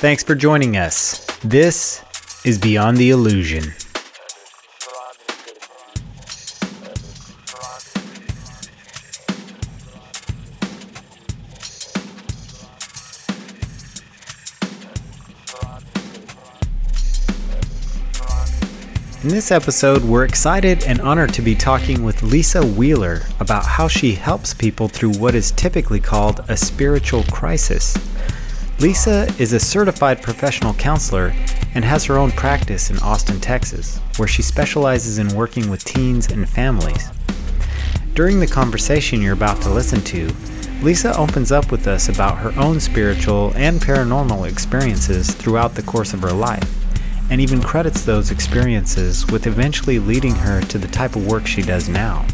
Thanks for joining us. This is Beyond the Illusion. In this episode, we're excited and honored to be talking with Lisa Wheeler about how she helps people through what is typically called a spiritual crisis. Lisa is a certified professional counselor and has her own practice in Austin, Texas, where she specializes in working with teens and families. During the conversation you're about to listen to, Lisa opens up with us about her own spiritual and paranormal experiences throughout the course of her life and even credits those experiences with eventually leading her to the type of work she does now.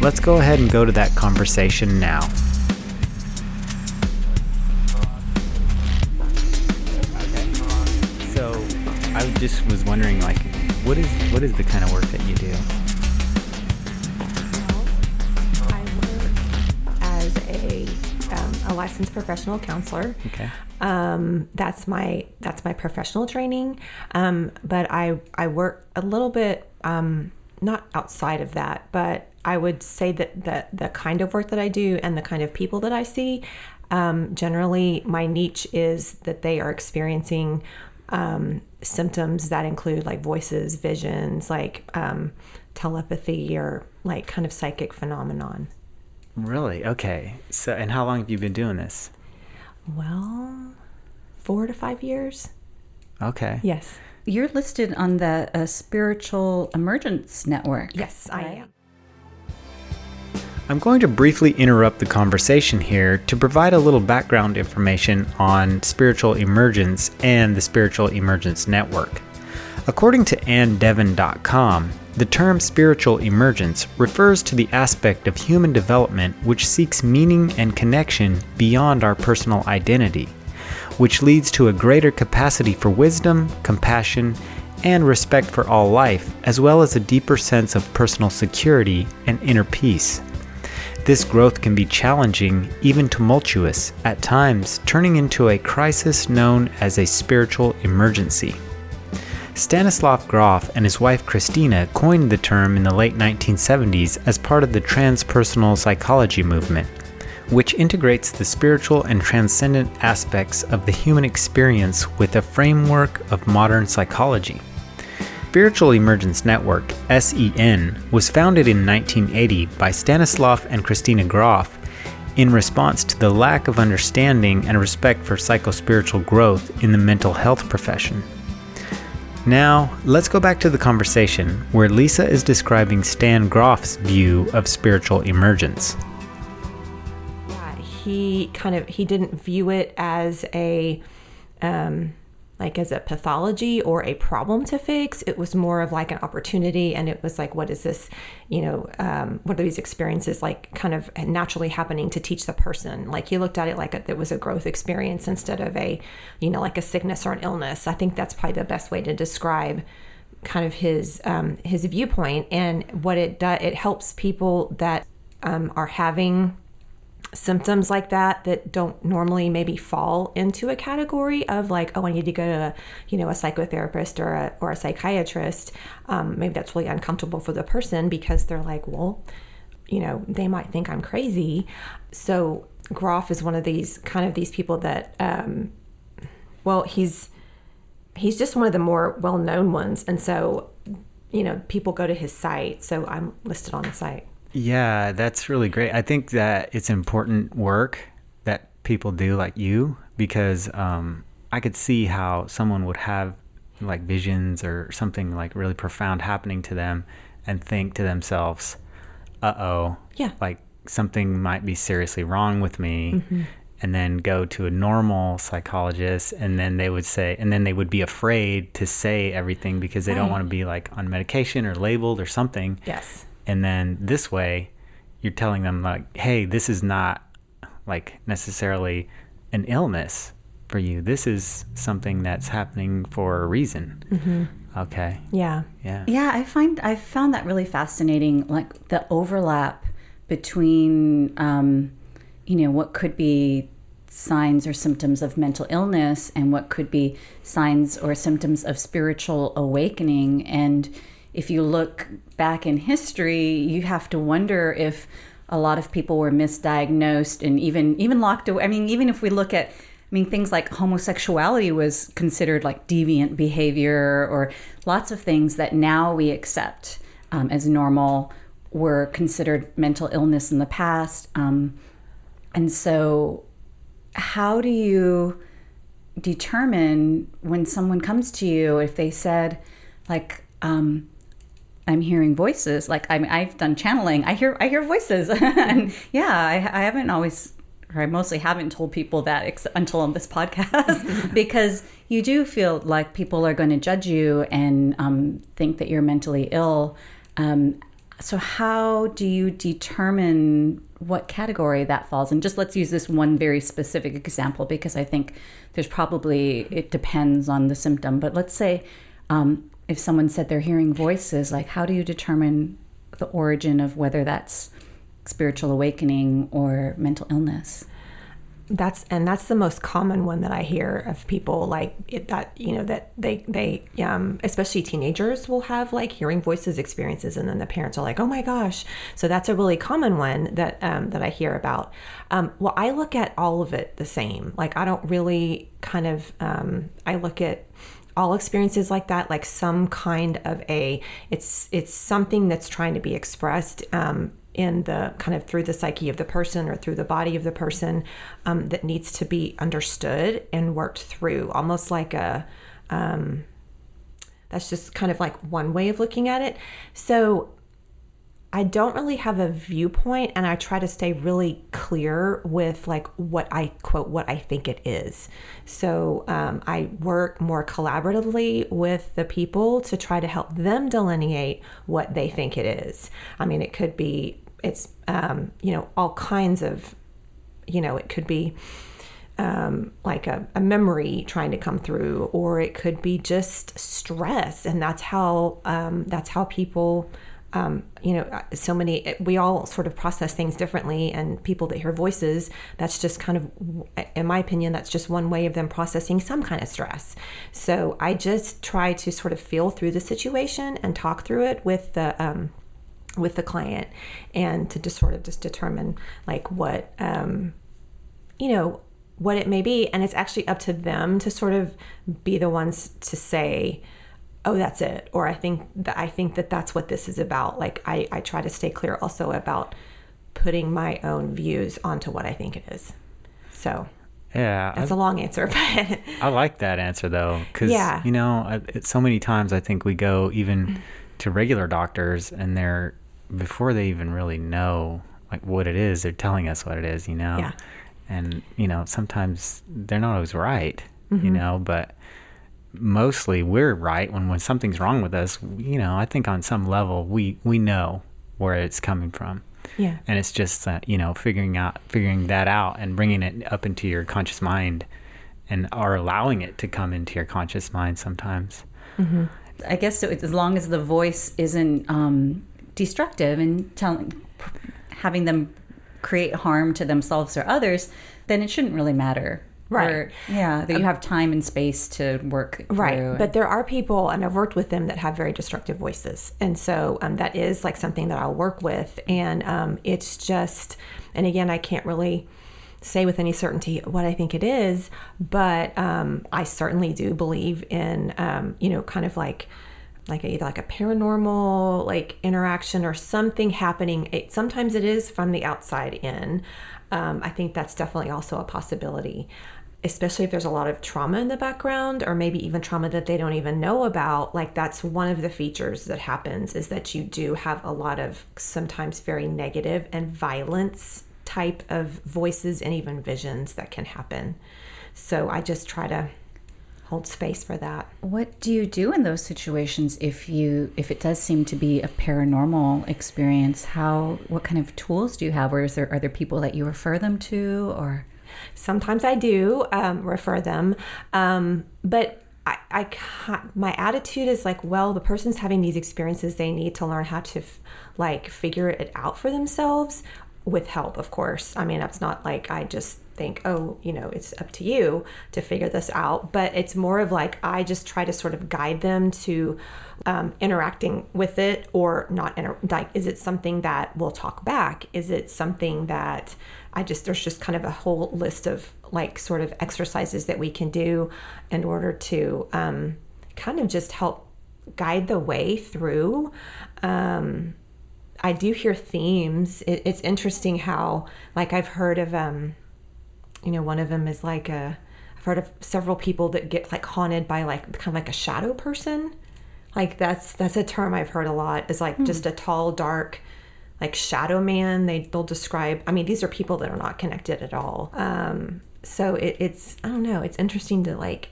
Let's go ahead and go to that conversation now. So, I just was wondering, like, what is what is the kind of work that you do? Licensed professional counselor. Okay. Um, that's my that's my professional training. Um, but I I work a little bit um, not outside of that, but I would say that the the kind of work that I do and the kind of people that I see, um, generally my niche is that they are experiencing um, symptoms that include like voices, visions, like um, telepathy, or like kind of psychic phenomenon. Really? Okay. So, and how long have you been doing this? Well, four to five years. Okay. Yes. You're listed on the uh, Spiritual Emergence Network. Yes, I am. I'm going to briefly interrupt the conversation here to provide a little background information on spiritual emergence and the Spiritual Emergence Network. According to AnnDevon.com, the term spiritual emergence refers to the aspect of human development which seeks meaning and connection beyond our personal identity, which leads to a greater capacity for wisdom, compassion, and respect for all life, as well as a deeper sense of personal security and inner peace. This growth can be challenging, even tumultuous, at times turning into a crisis known as a spiritual emergency. Stanislav Grof and his wife Christina coined the term in the late 1970s as part of the transpersonal psychology movement, which integrates the spiritual and transcendent aspects of the human experience with a framework of modern psychology. Spiritual Emergence Network, SEN, was founded in 1980 by Stanislav and Christina Grof in response to the lack of understanding and respect for psychospiritual growth in the mental health profession. Now, let's go back to the conversation where Lisa is describing Stan Grof's view of spiritual emergence. Yeah, he kind of he didn't view it as a um like as a pathology or a problem to fix. It was more of like an opportunity and it was like what is this, you know, um what are these experiences like kind of naturally happening to teach the person. Like he looked at it like it was a growth experience instead of a, you know, like a sickness or an illness. I think that's probably the best way to describe kind of his um, his viewpoint and what it does. It helps people that um, are having symptoms like that that don't normally maybe fall into a category of like oh I need to go to a, you know a psychotherapist or a or a psychiatrist. Um, maybe that's really uncomfortable for the person because they're like well you know they might think I'm crazy. So Grof is one of these kind of these people that um, well he's he's just one of the more well-known ones and so you know people go to his site so i'm listed on the site Yeah, that's really great. I think that it's important work that people do like you because um, I could see how someone would have like visions or something like really profound happening to them and think to themselves, uh oh, Yeah. like something might be seriously wrong with me. And then go to a normal psychologist, and then they would say, and then they would be afraid to say everything because they don't want to be like on medication or labeled or something yes and then this way you're telling them like hey this is not like necessarily an illness for you. This is something that's happening for a reason. Okay. Yeah. Yeah. Yeah, I find I found that really fascinating, like the overlap between, um, you know, what could be signs or symptoms of mental illness and what could be signs or symptoms of spiritual awakening. And if you look back in history, you have to wonder if a lot of people were misdiagnosed and even even locked away. I mean, even if we look at I mean, things like homosexuality was considered like deviant behavior, or lots of things that now we accept um, as normal were considered mental illness in the past. Um, and so, how do you determine when someone comes to you if they said, like, um, I'm hearing voices. Like I I've done channeling. I hear I hear voices, and yeah, I, I haven't always, or I mostly haven't told people that ex- until on this podcast, because you do feel like people are going to judge you and um, think that you're mentally ill. Um, so how do you determine what category that falls in? Just let's use this one very specific example because I think there's probably it depends on the symptom. But let's say um, if someone said they're hearing voices, like how do you determine the origin of whether that's spiritual awakening or mental illness? that's and that's the most common one that I hear of people like it, that you know that they they um, especially teenagers will have like hearing voices experiences and then the parents are like oh my gosh. So that's a really common one that um, that I hear about. Um, well I look at all of it the same. Like I don't really kind of um, I look at all experiences like that like some kind of a it's it's something that's trying to be expressed um, in the kind of through the psyche of the person or through the body of the person um, that needs to be understood and worked through, almost like a. Um, that's just kind of like one way of looking at it. So I don't really have a viewpoint and I try to stay really clear with like what I quote, what I think it is. So um, I work more collaboratively with the people to try to help them delineate what they think it is. I mean, it could be it's um, you know all kinds of you know it could be um, like a, a, memory trying to come through or it could be just stress and that's how um, that's how people um, you know so many we all sort of process things differently and people that hear voices that's just kind of in my opinion that's just one way of them processing some kind of stress. So i just try to sort of feel through the situation and talk through it with the um, with the client and to just sort of just determine like what um, you know what it may be. And it's actually up to them to sort of be the ones to say oh that's it or i think that i think that that's what this is about like i, I try to stay clear also about putting my own views onto what i think it is so yeah that's I, a long answer but i like that answer though because yeah. you know so many times i think we go even to regular doctors and they're before they even really know like what it is, they're telling us what it is, you know. Yeah. And you know, sometimes they're not always right, mm-hmm. you know, but mostly we're right when when something's wrong with us. You know, I think on some level we we know where it's coming from. Yeah. And it's just uh, you know figuring out figuring that out and bringing it up into your conscious mind, and are allowing it to come into your conscious mind sometimes. Mm-hmm. I guess so, as long as the voice isn't um, destructive and telling having them create harm to themselves or others, then it shouldn't really matter. Right. Or, yeah, that you have time and space to work Right. But there are people, and I've worked with them that have very destructive voices. And so um, that is like something that I'll work with. And um, it's just, and again, I can't really say with any certainty what I think it is, but um, I certainly do believe in, um, you know, kind of like, like a, either like a paranormal like interaction or something happening. It, sometimes it is from the outside in. Um, I think that's definitely also a possibility, especially if there's a lot of trauma in the background or maybe even trauma that they don't even know about. Like that's one of the features that happens is that you do have a lot of sometimes very negative and violence type of voices and even visions that can happen. So I just try to hold space for that. What do you do in those situations if you if it does seem to be a paranormal experience? How what kind of tools do you have, or is there are there people that you refer them to, or? Sometimes I do um, refer them, um, but I, I my attitude is like, well, the person's having these experiences. They need to learn how to, f- like, figure it out for themselves with help, of course. I mean, that's not like I just think, oh, you know, it's up to you to figure this out. But it's more of like I just try to sort of guide them to um, interacting with it or not. Inter- like, is it something that will talk back? Is it something that I just, there's just kind of a whole list of like sort of exercises that we can do in order to um, kind of just help guide the way through. Um, I do hear themes. It, it's interesting how, like, I've heard of, um, you know, one of them is like a, I've heard of several people that get like haunted by like kind of like a shadow person. Like that's that's a term I've heard a lot. Is like mm. just a tall, dark, like shadow man. They they'll describe. I mean, these are people that are not connected at all. Um, so it, it's I don't know. It's interesting to like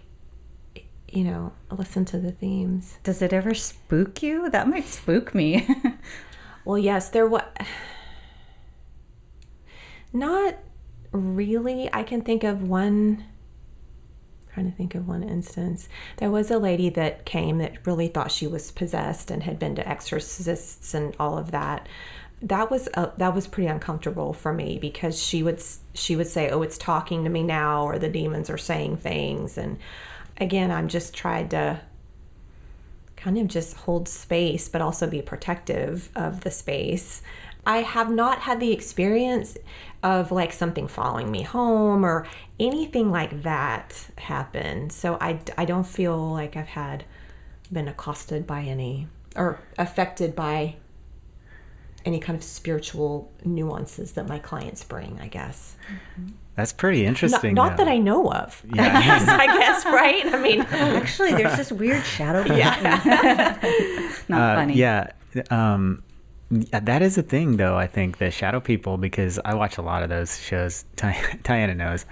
you know, listen to the themes. Does it ever spook you? That might spook me. well, yes, there was not really. I can think of one trying to think of one instance. There was a lady that came that really thought she was possessed and had been to exorcists and all of that. That was that was pretty uncomfortable for me because she would she would say, "Oh, it's talking to me now," or the demons are saying things, and again, I'm just tried to kind of just hold space, but also be protective of the space. I have not had the experience of like something following me home or anything like that happen. So I, I don't feel like I've had been accosted by any or affected by any kind of spiritual nuances that my clients bring, I guess. Mm-hmm. That's pretty interesting. Not, not that I know of. Yeah. I guess, I guess, right? I mean, actually, there's this weird shadow. Yeah. not uh, funny. Yeah. Um, that is a thing, though. I think the shadow people, because I watch a lot of those shows. Diana knows,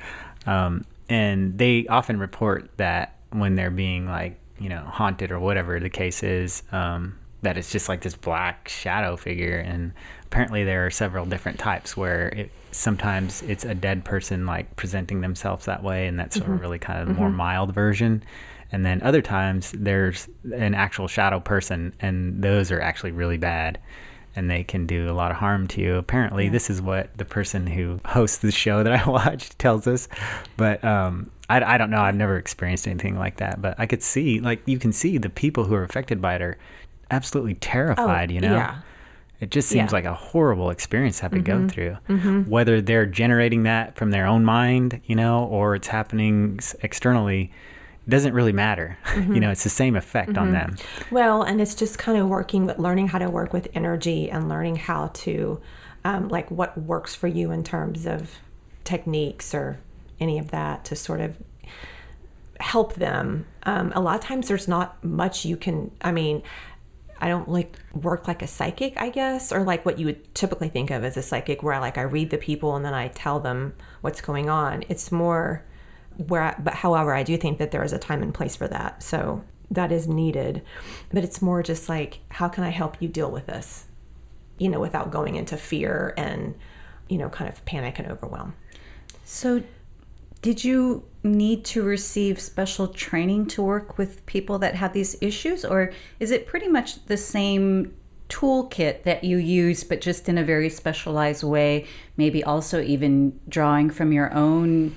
um, and they often report that when they're being like you know haunted or whatever the case is, um, that it's just like this black shadow figure. And apparently, there are several different types where it sometimes it's a dead person like presenting themselves that way, and that's mm-hmm. a really kind of mm-hmm. more mild version. And then other times there's an actual shadow person, and those are actually really bad and they can do a lot of harm to you. Apparently, yeah. this is what the person who hosts the show that I watched tells us. But um, I, I don't know. I've never experienced anything like that. But I could see, like, you can see the people who are affected by it are absolutely terrified, oh, you know? Yeah. It just seems yeah. like a horrible experience to have to mm-hmm. go through. Mm-hmm. Whether they're generating that from their own mind, you know, or it's happening externally, doesn't really matter. Mm-hmm. You know, it's the same effect on mm-hmm. them. Well, and it's just kind of working with learning how to work with energy and learning how to, um, like, what works for you in terms of techniques or any of that to sort of help them. Um, a lot of times there's not much you can, I mean, I don't like work like a psychic, I guess, or like what you would typically think of as a psychic, where I, like I read the people and then I tell them what's going on. It's more where, I, but however, I do think that there is a time and place for that. So that is needed, but it's more just like, how can I help you deal with this, you know, without going into fear and, you know, kind of panic and overwhelm. So did you need to receive special training to work with people that have these issues, or is it pretty much the same toolkit that you use, but just in a very specialized way? Maybe also even drawing from your own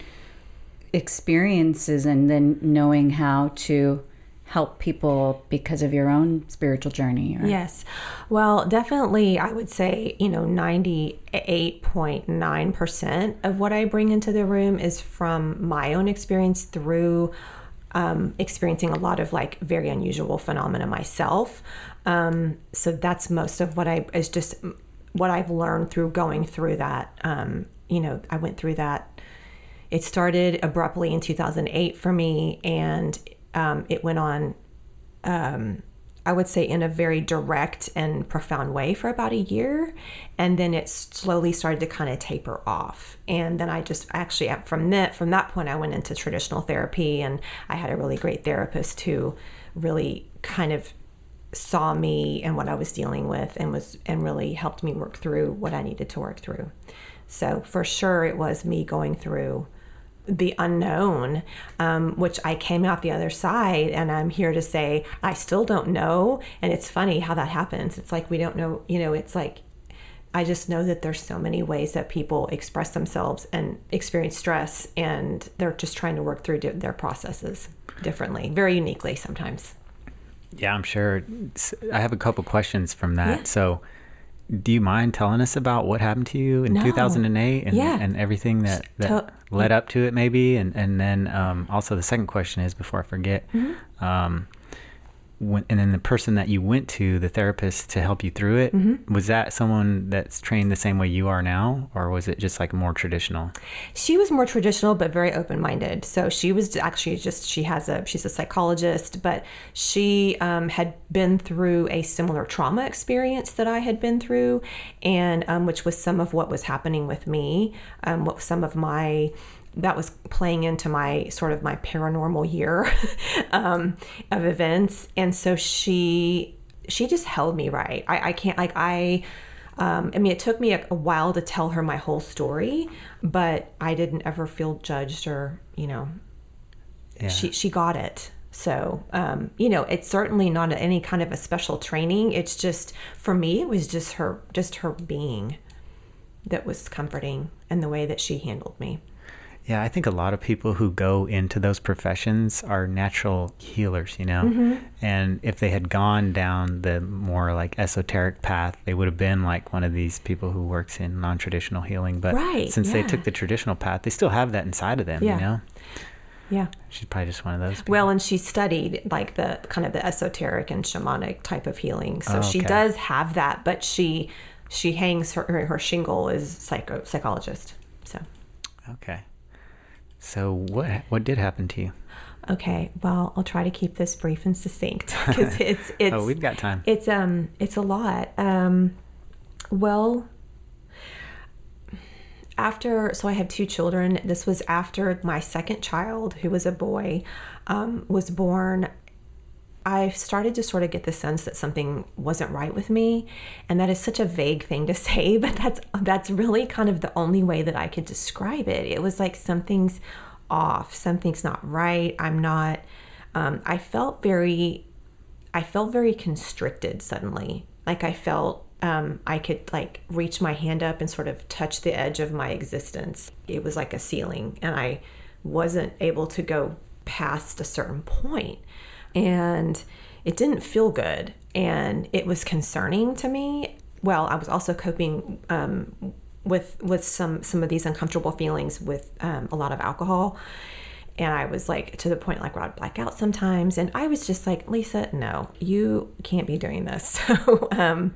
experiences and then knowing how to help people because of your own spiritual journey? Or? Yes. Well, definitely, I would say, you know, 98.9% of what I bring into the room is from my own experience through um, experiencing a lot of like very unusual phenomena myself. Um, so that's most of what I is just what I've learned through going through that. Um, you know, I went through that. It started abruptly in 2008 for me, and um, it went on, um, I would say, in a very direct and profound way for about a year. And then it slowly started to kind of taper off. And then I just actually, from that, from that point, I went into traditional therapy and I had a really great therapist who really kind of saw me and what I was dealing with and was and really helped me work through what I needed to work through. So for sure it was me going through the unknown, um, which I came out the other side, and I'm here to say I still don't know. And it's funny how that happens. It's like we don't know, you know, it's like I just know that there's so many ways that people express themselves and experience stress, and they're just trying to work through their processes differently, very uniquely sometimes. Yeah, I'm sure. I have a couple questions from that. Yeah. So, do you mind telling us about what happened to you in No. 2008 and, Yeah. and everything that, that To- led up to it, maybe? And, and then um, also, the second question is before I forget, Mm-hmm. um, when, and then the person that you went to, the therapist to help you through it, Mm-hmm. was that someone that's trained the same way you are now, or was it just like more traditional? She was more traditional, but very open minded. So she was actually just, she has a, she's a psychologist, but she um, had been through a similar trauma experience that I had been through, and um, which was some of what was happening with me, um, what some of my, that was playing into my sort of my paranormal year um, of events. And so she, she just held me right. I, I can't, like, I, um, I mean, it took me a, a while to tell her my whole story, but I didn't ever feel judged or, you know, Yeah. she she got it. So, um, you know, it's certainly not any kind of a special training. It's just for me, it was just her, just her being that was comforting, and the way that she handled me. Yeah, I think a lot of people who go into those professions are natural healers, you know? Mm-hmm. And if they had gone down the more like esoteric path, they would have been like one of these people who works in non traditional healing. But Right, since they took the traditional path, they still have that inside of them, Yeah. you know? Yeah. She's probably just one of those people. Well, and she studied like the kind of the esoteric and shamanic type of healing, so Oh, she does have that. But she she hangs her her shingle is psycho psychologist. So okay. So what what did happen to you? okay, well, I'll try to keep this brief and succinct because it's it's oh, we've got time. it's um it's a lot. Um, well, after so I have two children. This was after my second child, who was a boy, um, was born. I started to sort of get the sense that something wasn't right with me, and that is such a vague thing to say, but that's that's really kind of the only way that I could describe it. It was like something's off, something's not right. I'm not. Um, I felt very I felt very constricted suddenly. Like I felt um, I could like reach my hand up and sort of touch the edge of my existence. It was like a ceiling, and I wasn't able to go past a certain point. And it didn't feel good, and it was concerning to me. Well, I was also coping um, with with some some of these uncomfortable feelings with um, a lot of alcohol and I was like to the point like where I'd black out sometimes, and I was just like, Lisa, no, you can't be doing this. So um,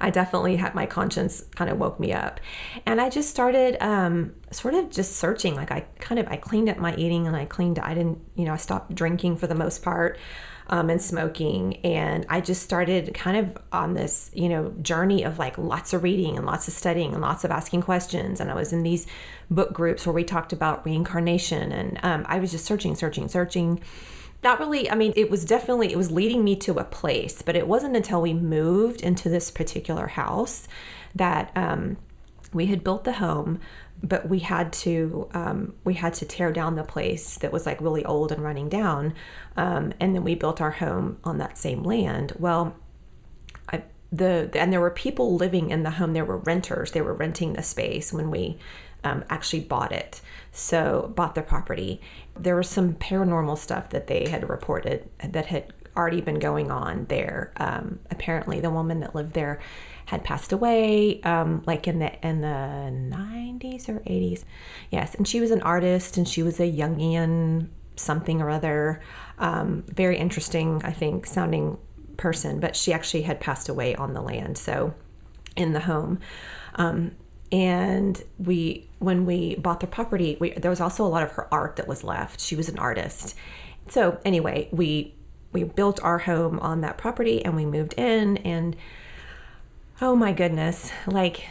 I definitely had my conscience kind of woke me up, and I just started um, sort of just searching. Like I kind of I cleaned up my eating, and I cleaned. I didn't, you know, I stopped drinking for the most part. Um, and smoking, and I just started kind of on this, you know, journey of like lots of reading and lots of studying and lots of asking questions. And I was in these book groups where we talked about reincarnation, and um, I was just searching, searching, searching. Not really. I mean, it was definitely it was leading me to a place, but it wasn't until we moved into this particular house that um, we had built the home, but we had to um, we had to tear down the place that was like really old and running down, um, and then we built our home on that same land. Well, I, the and there were people living in the home. There were renters. They were renting the space when we um, actually bought it. So bought the property. There was some paranormal stuff that they had reported that had already been going on there. Um, apparently, the woman that lived there had passed away, um, like in the in the nineties or eighties. Yes, and she was an artist, and she was a Jungian something or other. Um, very interesting, I think, sounding person, but she actually had passed away on the land. So in the home. Um, and we, when we bought the property, we, there was also a lot of her art that was left. She was an artist. So anyway, we we built our home on that property and we moved in and oh my goodness, like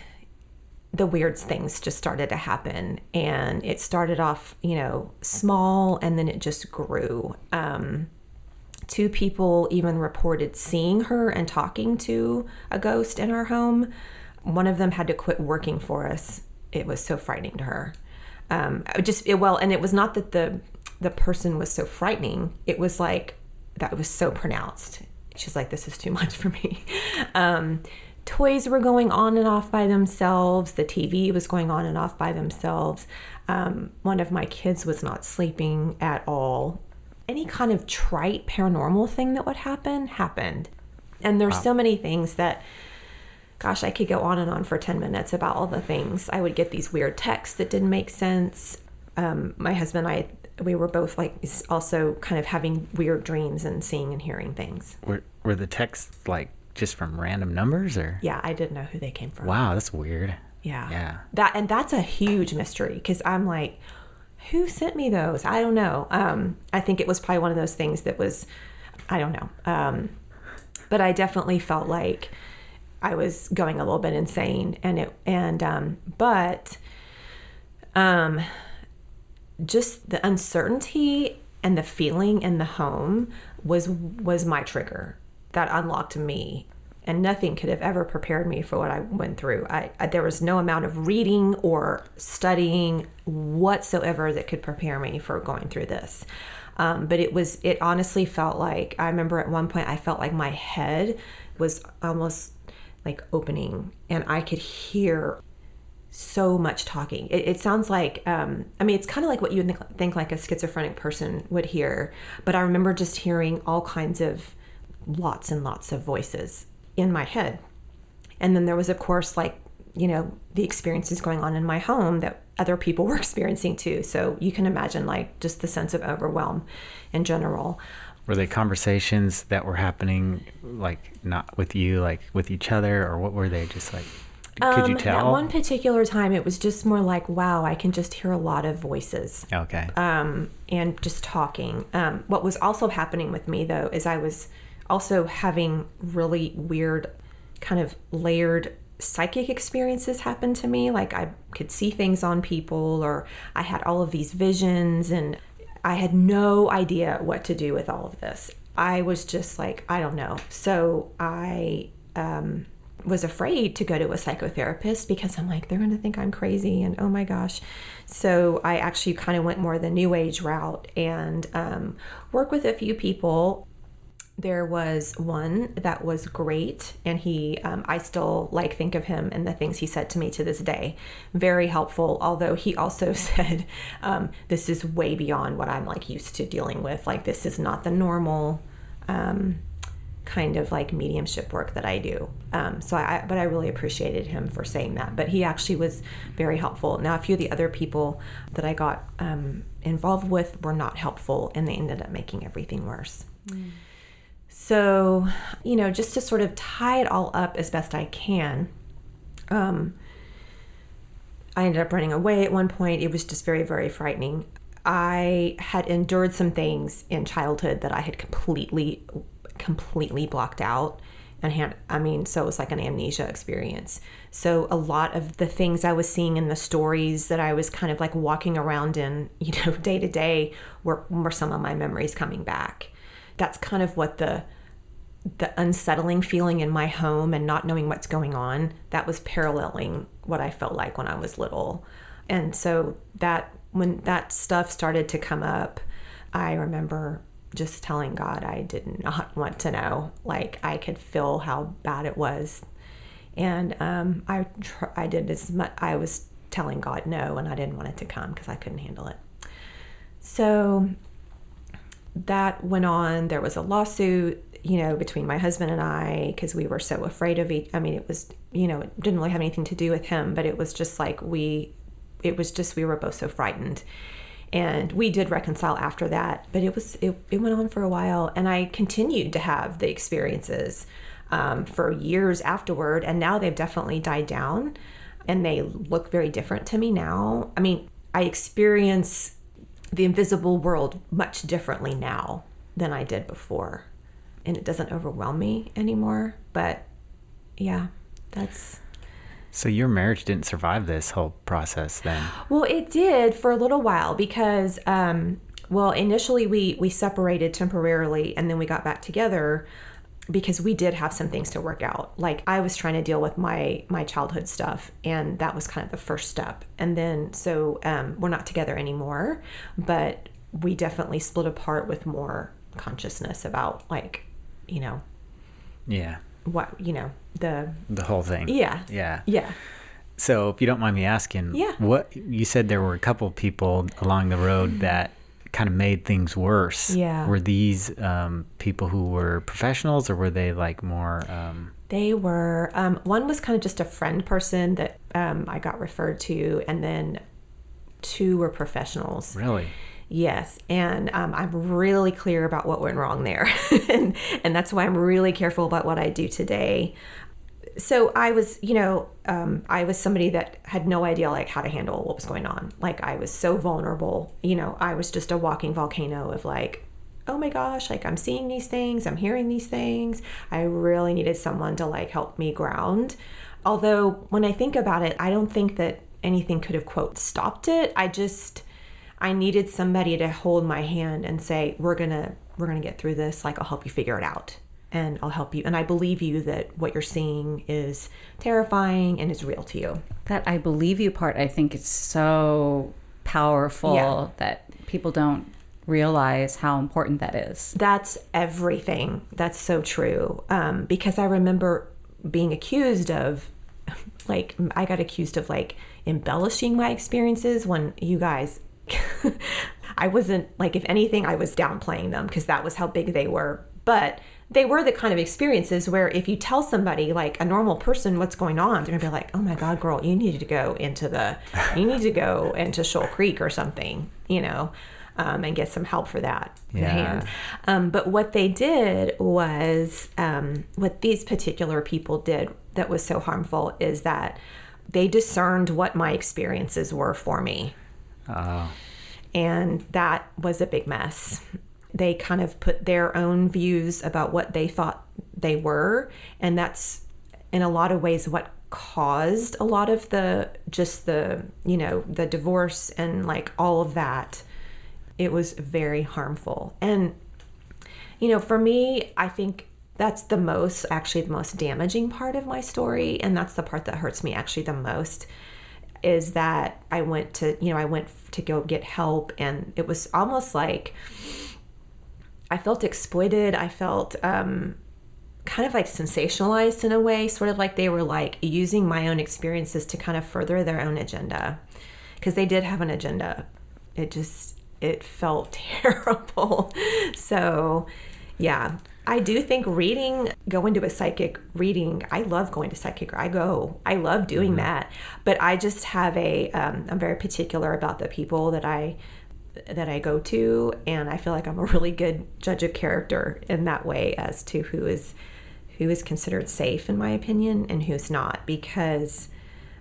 the weird things just started to happen and it started off, you know, small and then it just grew. Um, two people even reported seeing her and talking to a ghost in our home. One of them had to quit working for us. It was so frightening to her. Um, just it, well, and it was not that the the person was so frightening. It was like that was so pronounced. She's like, this is too much for me. Um, toys were going on and off by themselves. The TV was going on and off by themselves. Um, one of my kids was not sleeping at all. Any kind of trite paranormal thing that would happen happened. And there's so many things that, gosh, I could go on and on for 10 minutes about all the things. I would get these weird texts that didn't make sense. Um, my husband and I, we were both like also kind of having weird dreams and seeing and hearing things. Were, were the texts like just from random numbers or? Yeah, I didn't know who they came from. Wow, that's weird. Yeah. Yeah. That and that's a huge mystery because I'm like, who sent me those? I don't know. Um, I think it was probably one of those things that was, I don't know. Um, but I definitely felt like I was going a little bit insane, and it and um, but um, just the uncertainty and the feeling in the home was was my trigger that unlocked me and nothing could have ever prepared me for what I went through. I, I, there was no amount of reading or studying whatsoever that could prepare me for going through this. Um, but it was it honestly felt like I remember at one point I felt like my head was almost like opening and I could hear so much talking. It, it sounds like, um, I mean, it's kind of like what you would think, think like a schizophrenic person would hear. But I remember just hearing all kinds of lots and lots of voices in my head. And then there was, of course, like, you know, the experiences going on in my home that other people were experiencing too. So you can imagine, like, just the sense of overwhelm in general. Were they conversations that were happening, like not with you, like with each other, or what were they? Just like, could you Um, tell? At one particular time, it was just more like, wow, I can just hear a lot of voices. okay. um, and just talking. Um, what was also happening with me though is I was also having really weird, kind of layered psychic experiences happen to me. Like I could see things on people, or I had all of these visions, and I had no idea what to do with all of this. I was just like, I don't know. So I um, was afraid to go to a psychotherapist because I'm like, they're going to think I'm crazy and oh my gosh. So I actually kind of went more the new age route and um, worked with a few people. There was one that was great, and he, um, I still like think of him and the things he said to me to this day. Very helpful, although he also said, um, This is way beyond what I'm like used to dealing with. Like, this is not the normal um, kind of like mediumship work that I do. Um, so I, but I really appreciated him for saying that. But he actually was very helpful. Now, a few of the other people that I got um, involved with were not helpful, and they ended up making everything worse. So, you know, just to sort of tie it all up as best I can, um, I ended up running away at one point. It was just very, very frightening. I had endured some things in childhood that I had completely, completely blocked out. And had, I mean, so it was like an amnesia experience. So a lot of the things I was seeing in the stories that I was kind of like walking around in, you know, day to day were, were some of my memories coming back. That's kind of what the the unsettling feeling in my home and not knowing what's going on that was paralleling what i felt like when i was little. And so that when that stuff started to come up i remember just telling god i did not want to know like i could feel how bad it was. And um, i tr- i did as much i was telling god no and i didn't want it to come because i couldn't handle it. So that went on there was a lawsuit you know, between my husband and I, because we were so afraid of each. I mean, it was, you know, it didn't really have anything to do with him, but it was just like we, it was just we were both so frightened, and we did reconcile after that. But it was it, it went on for a while, and I continued to have the experiences um, for years afterward, and now they've definitely died down, and they look very different to me now. I mean, I experience the invisible world much differently now than I did before and it doesn't overwhelm me anymore. But yeah, that's. So your marriage didn't survive this whole process then? Well, it did for a little while because, um, well, initially we we separated temporarily, and then we got back together because we did have some things to work out. Like I was trying to deal with my my childhood stuff, and that was kind of the first step. And then so um, we're not together anymore, but we definitely split apart with more consciousness about like you know Yeah. what you know the The whole thing. yeah Yeah. yeah So, if you don't mind me asking, Yeah. what you said there were a couple of people along the road that kind of made things worse. Yeah. Were these um, people who were professionals, or were they like more? Um, They were, um, one was kind of just a friend person that um, I got referred to, and then two were professionals. really? Yes. And um, I'm really clear about what went wrong there. and, and that's why I'm really careful about what I do today. So I was, you know, um, I was somebody that had no idea like how to handle what was going on. Like I was so vulnerable. You know, I was just a walking volcano of like, oh my gosh, like I'm seeing these things, I'm hearing these things. I really needed someone to like help me ground. Although when I think about it, I don't think that anything could have quote stopped it. I just I needed somebody to hold my hand and say, "We're going to we're going to get through this. Like I'll help you figure it out." And I'll help you. And I believe you that what you're seeing is terrifying and is real to you. That I believe you part, I think it's so powerful Yeah. that people don't realize how important that is. That's everything. That's so true. Um, because I remember being accused of, like, I got accused of like embellishing my experiences when you guys, I wasn't like, if anything, I was downplaying them because that was how big they were. But they were the kind of experiences where if you tell somebody, like a normal person, what's going on, they're gonna be like, oh my God, girl, you need to go into the, you need to go into Shoal Creek or something, you know, um, and get some help for that. Yeah. Um, but what they did was, um, what these particular people did that was so harmful is that they discerned what my experiences were for me. Oh, And that was a big mess. They kind of put their own views about what they thought they were. And that's in a lot of ways what caused a lot of the just the, you know, the divorce and like all of that. It was very harmful. And you know, for me, I think that's the most, actually, the most damaging part of my story. And that's the part that hurts me actually the most is that I went to, you know, I went to go get help. And it was almost like I felt exploited. I felt, um, kind of like sensationalized in a way, sort of like they were like using my own experiences to kind of further their own agenda. Because they did have an agenda. It just, it felt terrible. So, yeah, I do think reading, going to a psychic reading, I love going to psychic. I go, I love doing that. But I just have a, um, I'm very particular about the people that I, that I go to, and I feel like I'm a really good judge of character in that way as to who is, who is considered safe in my opinion and who's not because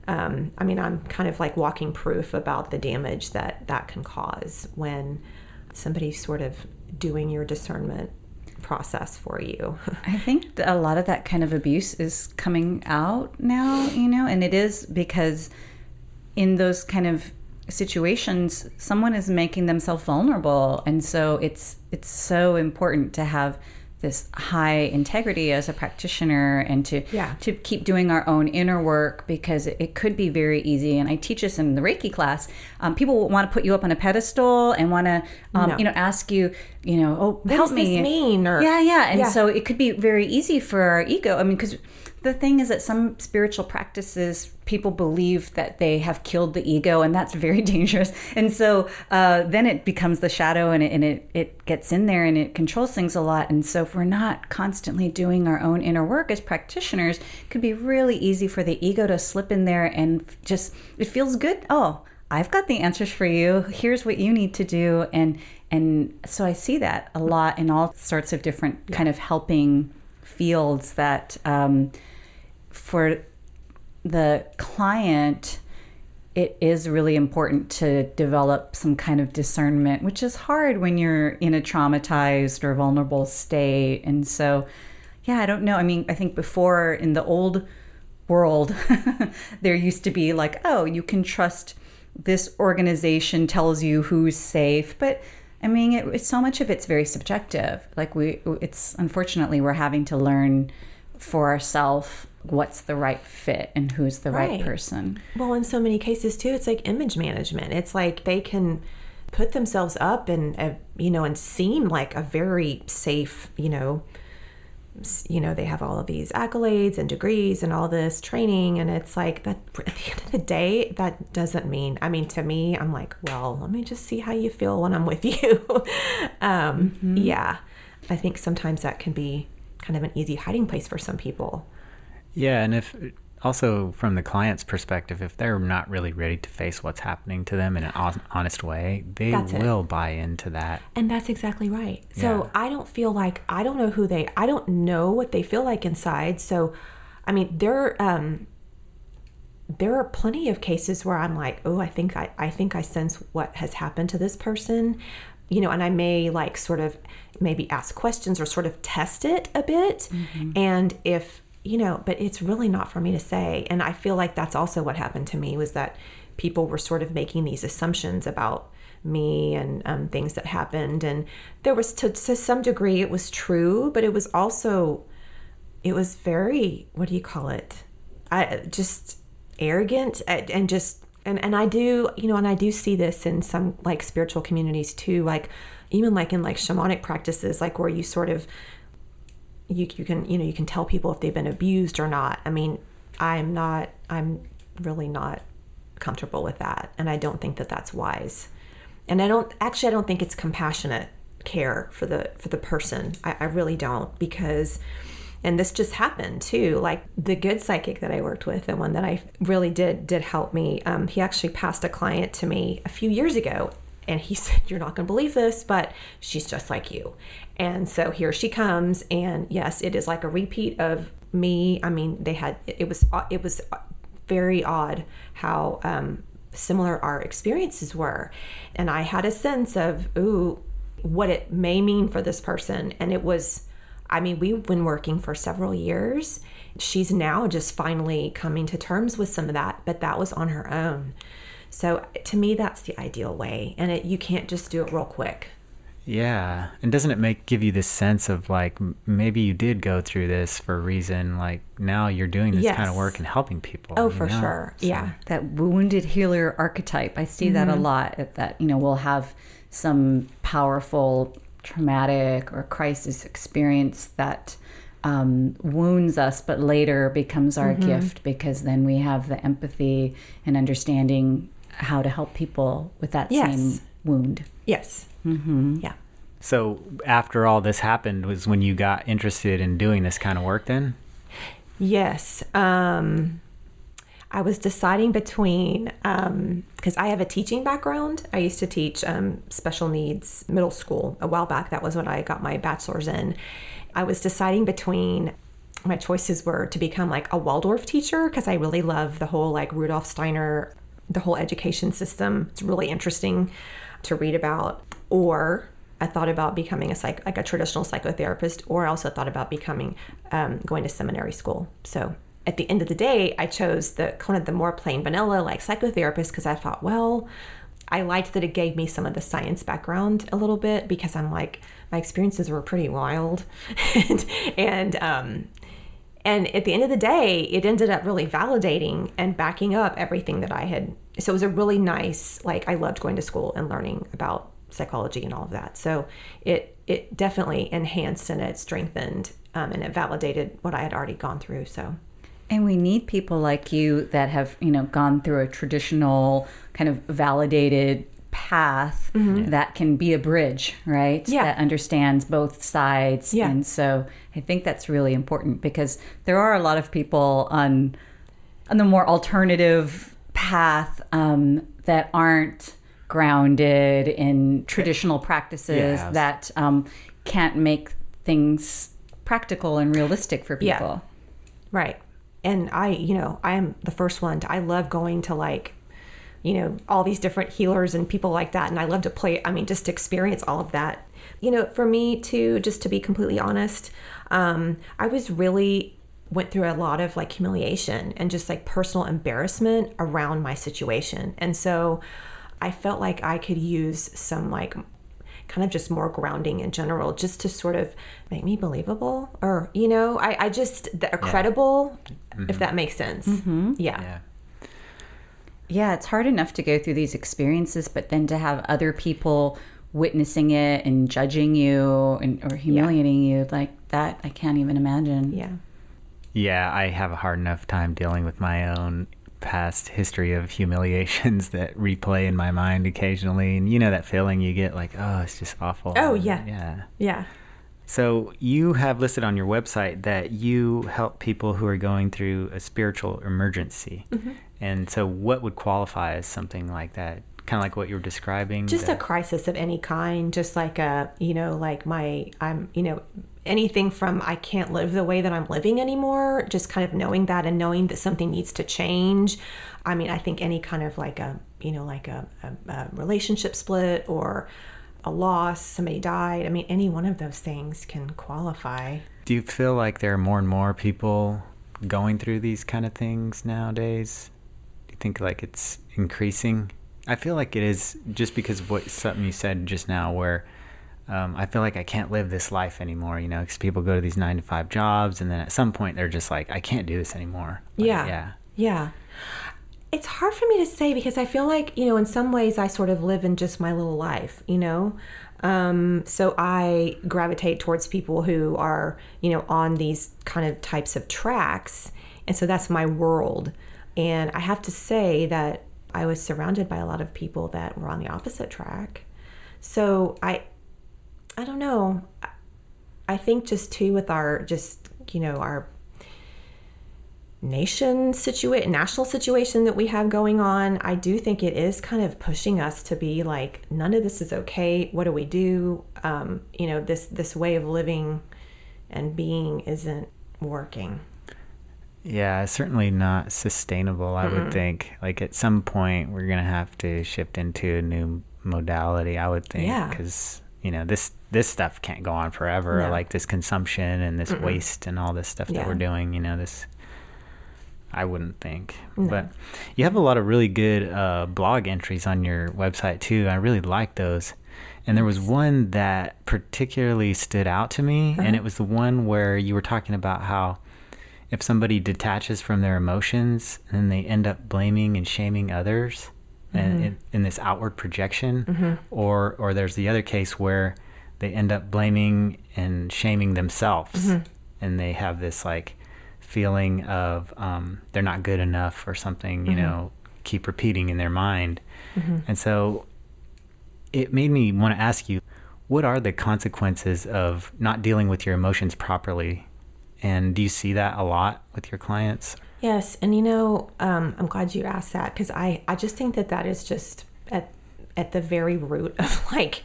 um, I mean, I'm kind of like walking proof about the damage that that can cause when somebody's sort of doing your discernment process for you. I think a lot of that kind of abuse is coming out now, you know, and it is because in those kind of situations someone is making themselves vulnerable and so it's it's so important to have this high integrity as a practitioner and to Yeah. to keep doing our own inner work because it, it could be very easy and i teach this in the reiki class um, people want to put you up on a pedestal and want to um, No. you know ask you you know oh What help me mean? Or yeah, yeah. And Yeah. so it could be very easy for our ego. I mean, because the thing is that some spiritual practices, people believe that they have killed the ego, and that's very dangerous. And so uh, then it becomes the shadow and, it, and it, it gets in there and it controls things a lot. And so if we're not constantly doing our own inner work as practitioners, it could be really easy for the ego to slip in there and just, it feels good. Oh, I've got the answers for you. Here's what you need to do. And and so I see that a lot in all sorts of different kind of helping fields that um, for the client it is really important to develop some kind of discernment, which is hard when you're in a traumatized or vulnerable state. And so, yeah, I don't know. I mean, I think before in the old world, there used to be like, oh, you can trust this organization tells you who's safe. But I mean, it, it's so much of it's very subjective. Like we, it's unfortunately we're having to learn for ourselves what's the right fit and who's the right, Right. person. Well, in so many cases too, it's like image management. It's like they can put themselves up and uh, you know and seem like a very safe, you know, you know they have all of these accolades and degrees and all this training and it's like that at the end of the day that doesn't mean i mean to me i'm like well let me just see how you feel when i'm with you um, mm-hmm. yeah i think sometimes that can be kind of an easy hiding place for some people yeah and if also from the client's perspective if they're not really ready to face what's happening to them in an honest way they that's will it. buy into that and that's exactly right so yeah. i don't feel like i don't know who they i don't know what they feel like inside so i mean there um there are plenty of cases where i'm like oh i think i i think i sense what has happened to this person you know and i may like sort of maybe ask questions or sort of test it a bit mm-hmm. and if you know, but it's really not for me to say. And I feel like that's also what happened to me was that people were sort of making these assumptions about me and um, things that happened. And there was, to, to some degree, it was true, but it was also, it was very, what do you call it? I just arrogant and just, and, and I do, you know, and I do see this in some like spiritual communities too, like even like in like shamanic practices, like where you sort of you, you can you know you can tell people if they've been abused or not. I mean i'm not i'm really not comfortable with that and i don't think that that's wise. And i don't actually i don't think it's compassionate care for the for the person. I, I really don't because and this just happened too. Like the good psychic that i worked with the one that i really did did help me um, he actually passed a client to me a few years ago and he said you're not going to believe this but she's just like you and so here she comes, and yes, it is like a repeat of me. I mean, they had it was it was very odd how um, similar our experiences were, and I had a sense of ooh, what it may mean for this person, and it was. I mean, we've been working for several years. She's now just finally coming to terms with some of that, but that was on her own. So to me, that's the ideal way, and it, you can't just do it real quick. Yeah, and doesn't it make give you this sense of like maybe you did go through this for a reason? Like now you're doing this yes. kind of work and helping people. Oh, for know? sure. So. Yeah, that wounded healer archetype. I see mm-hmm. that a mm-hmm. lot. That you know we'll have some powerful traumatic or crisis experience that um, wounds us, but later becomes our mm-hmm. gift because then we have the empathy and understanding how to help people with that yes. same wound. Yes. Mm-hmm. Yeah. So after all this happened was when you got interested in doing this kind of work then? Yes. Um, I was deciding between, because um, I have a teaching background. I used to teach um, special needs middle school a while back. That was what I got my bachelor's in. I was deciding between my choices were to become like a Waldorf teacher because I really love the whole like Rudolf Steiner, the whole education system. It's really interesting to read about or I thought about becoming a psych, like a traditional psychotherapist, or I also thought about becoming um, going to seminary school. So at the end of the day, I chose the kind of the more plain vanilla like psychotherapist because I thought, well, I liked that it gave me some of the science background a little bit because I'm like my experiences were pretty wild, and and um, and at the end of the day, it ended up really validating and backing up everything that I had. So it was a really nice like I loved going to school and learning about psychology and all of that. So it it definitely enhanced and it strengthened um, and it validated what I had already gone through. So. And we need people like you that have, you know, gone through a traditional kind of validated path mm-hmm. that can be a bridge, right? Yeah. That understands both sides. Yeah. And so I think that's really important because there are a lot of people on on the more alternative path um, that aren't grounded in traditional practices yes. that um, can't make things practical and realistic for people. Yeah. Right. And I, you know, I am the first one. To, I love going to like, you know, all these different healers and people like that. And I love to play, I mean, just to experience all of that. You know, for me too, just to be completely honest, um, I was really went through a lot of like humiliation and just like personal embarrassment around my situation. And so I felt like I could use some like kind of just more grounding in general just to sort of make me believable or you know i, I just the, yeah. credible mm-hmm. if that makes sense mm-hmm. yeah. yeah yeah it's hard enough to go through these experiences but then to have other people witnessing it and judging you and, or humiliating you like that i can't even imagine Yeah. Yeah, I have a hard enough time dealing with my own past history of humiliations that replay in my mind occasionally. And you know that feeling you get like, oh, it's just awful. Oh, yeah. Yeah. Yeah. So you have listed on your website that you help people who are going through a spiritual emergency. Mm-hmm. And so what would qualify as something like that? Kind of like what you were describing? just a crisis of any kind just like a you know like my i'm you know anything from i can't live the way that i'm living anymore just kind of knowing that and knowing that something needs to change i mean i think any kind of like a you know like a, a, a relationship split or a loss somebody died i mean any one of those things can qualify Do you feel like there are more and more people going through these kind of things nowadays? Do you think like it's increasing? I feel like it is just because of what something you said just now, where um, I feel like I can't live this life anymore. You know, because people go to these nine to five jobs, and then at some point they're just like, I can't do this anymore. Like, Yeah. yeah. Yeah. It's hard for me to say because I feel like, you know, in some ways I sort of live in just my little life, you know? Um, so I gravitate towards people who are, you know, on these kind of types of tracks. And so that's my world. And I have to say that I was surrounded by a lot of people that were on the opposite track. So I, I don't know. I- think just too with our, just, you know, our nation situation national situation that we have going on i do think it is kind of pushing us to be like none of this is okay what do we do um, you know this this way of living and being isn't working Yeah, certainly not sustainable, I would think. Like at some point, we're going to have to shift into a new modality, I would think. Yeah. Because, you know, this this stuff can't go on forever. No. Like this consumption and this waste and all this stuff that we're doing, you know, this. I wouldn't think. But you have a lot of really good uh, blog entries on your website too. I really like those. And there was one that particularly stood out to me, and it was the one where you were talking about how if somebody detaches from their emotions and they end up blaming and shaming others and in, in this outward projection. Mm-hmm. Or or there's the other case where they end up blaming and shaming themselves. Mm-hmm. And they have this like feeling of um, they're not good enough or something you know keep repeating in their mind. And so it made me want to ask you what are the consequences of not dealing with your emotions properly and do you see that a lot with your clients Yes, and you know, um, I'm glad you asked that because I, I just think that that is just at at the very root of like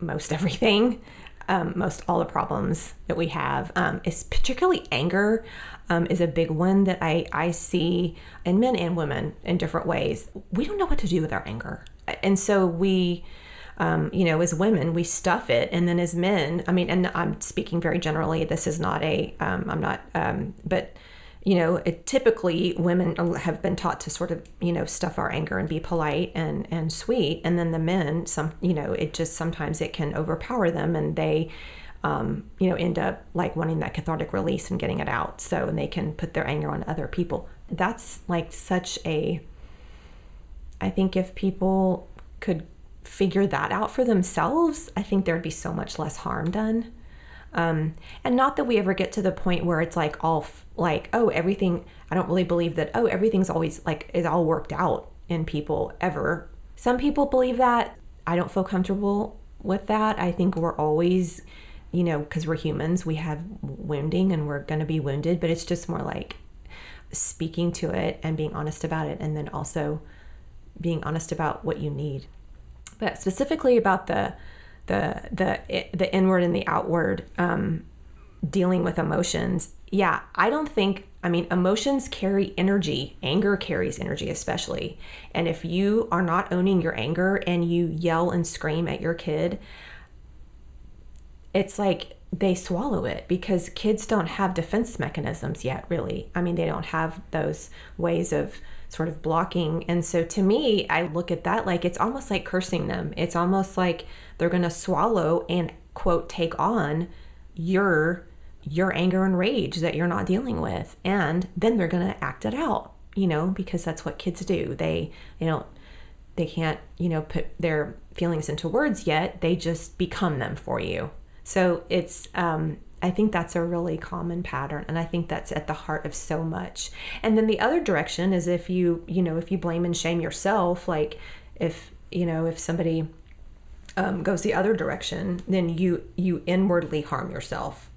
most everything, um, most all the problems that we have. Um, is particularly anger um, is a big one that I I see in men and women in different ways. We don't know what to do with our anger, and so we um, you know, as women, we stuff it, and then as men, I mean, and I'm speaking very generally. This is not a, um, I'm not, um, but you know, it, typically women have been taught to sort of, you know, stuff our anger and be polite and and sweet, and then the men, some, you know, it just sometimes it can overpower them, and they, um, you know, end up like wanting that cathartic release and getting it out, so and they can put their anger on other people. That's like such a I think if people could figure that out for themselves, I think there'd be so much less harm done. Um, and not that we ever get to the point where it's like all f- like, oh, everything, I don't really believe that, oh, everything's always like, is all worked out in people ever. Some people believe that. I don't feel comfortable with that. I think we're always, you know, because we're humans, we have wounding and we're going to be wounded, but it's just more like speaking to it and being honest about it and then also being honest about what you need but specifically about the the the the inward and the outward um, dealing with emotions. Yeah i don't think i mean emotions carry energy. Anger carries energy especially. And if you are not owning your anger and you yell and scream at your kid it's like they swallow it because kids don't have defense mechanisms yet really. I mean they don't have those ways of sort of blocking. And so to me i look at that like it's almost like cursing them. It's almost like they're going to swallow and quote take on your your anger and rage that you're not dealing with. And then they're going to act it out you know because that's what kids do. They they don't they can't you know put their feelings into words yet. They just become them for you. So it's um, i think that's a really common pattern and i think that's at the heart of so much. And then the other direction is if you you know if you blame and shame yourself like if you know if somebody um, goes the other direction then you you inwardly harm yourself.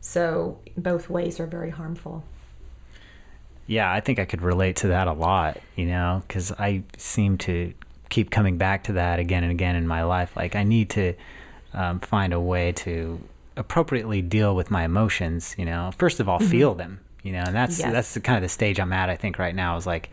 So both ways are very harmful. Yeah, I think I could relate to that a lot, you know, because I seem to keep coming back to that again and again in my life. Like, I need to um, find a way to appropriately deal with my emotions, you know. First of all, feel them, you know, and that's Yes. that's the kind of the stage I'm at, I think, right now is like,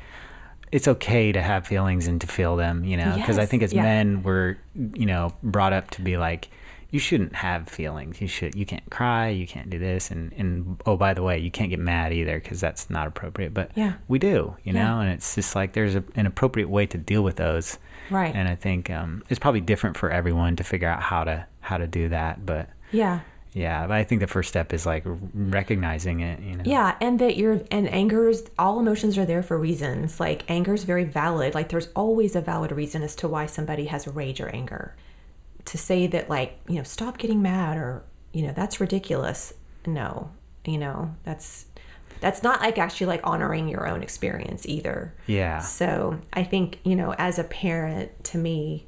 it's okay to have feelings and to feel them, you know, because I think as yeah. men, we're, you know, brought up to be like, you shouldn't have feelings. You should. You can't cry. You can't do this. And and oh, by the way, you can't get mad either because that's not appropriate. But Yeah. we do, you Yeah. know. And it's just like there's a, an appropriate way to deal with those. Right. And I think um, it's probably different for everyone to figure out how to how to do that. But yeah yeah, but I think the first step is like recognizing it. You know. Yeah, and that you're and anger is all emotions are there for reasons. Like anger is very valid. Like there's always a valid reason as to why somebody has rage or anger. To say that like, you know, stop getting mad or, you know, that's ridiculous. No. You know, that's that's not like actually like honoring your own experience either. Yeah. So I think, you know, as a parent, to me,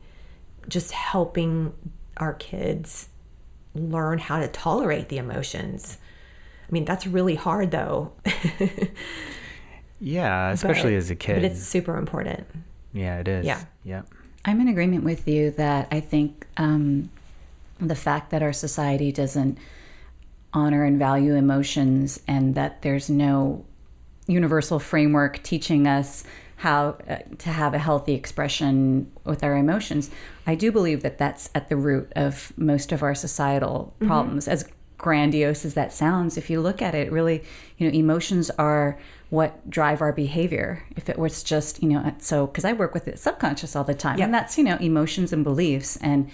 just helping our kids learn how to tolerate the emotions. I mean, that's really hard though. Yeah, especially But- as a kid. But it's super important. yeah, it is. Yeah. Yep. I'm in agreement with you that I think um, the fact that our society doesn't honor and value emotions and that there's no universal framework teaching us how uh, to have a healthy expression with our emotions, I do believe that that's at the root of most of our societal problems. As grandiose as that sounds, if you look at it, really, you know, emotions are what drive our behavior. If it was just, you know, so because I work with it subconscious all the time, Yep. and that's you know emotions and beliefs and.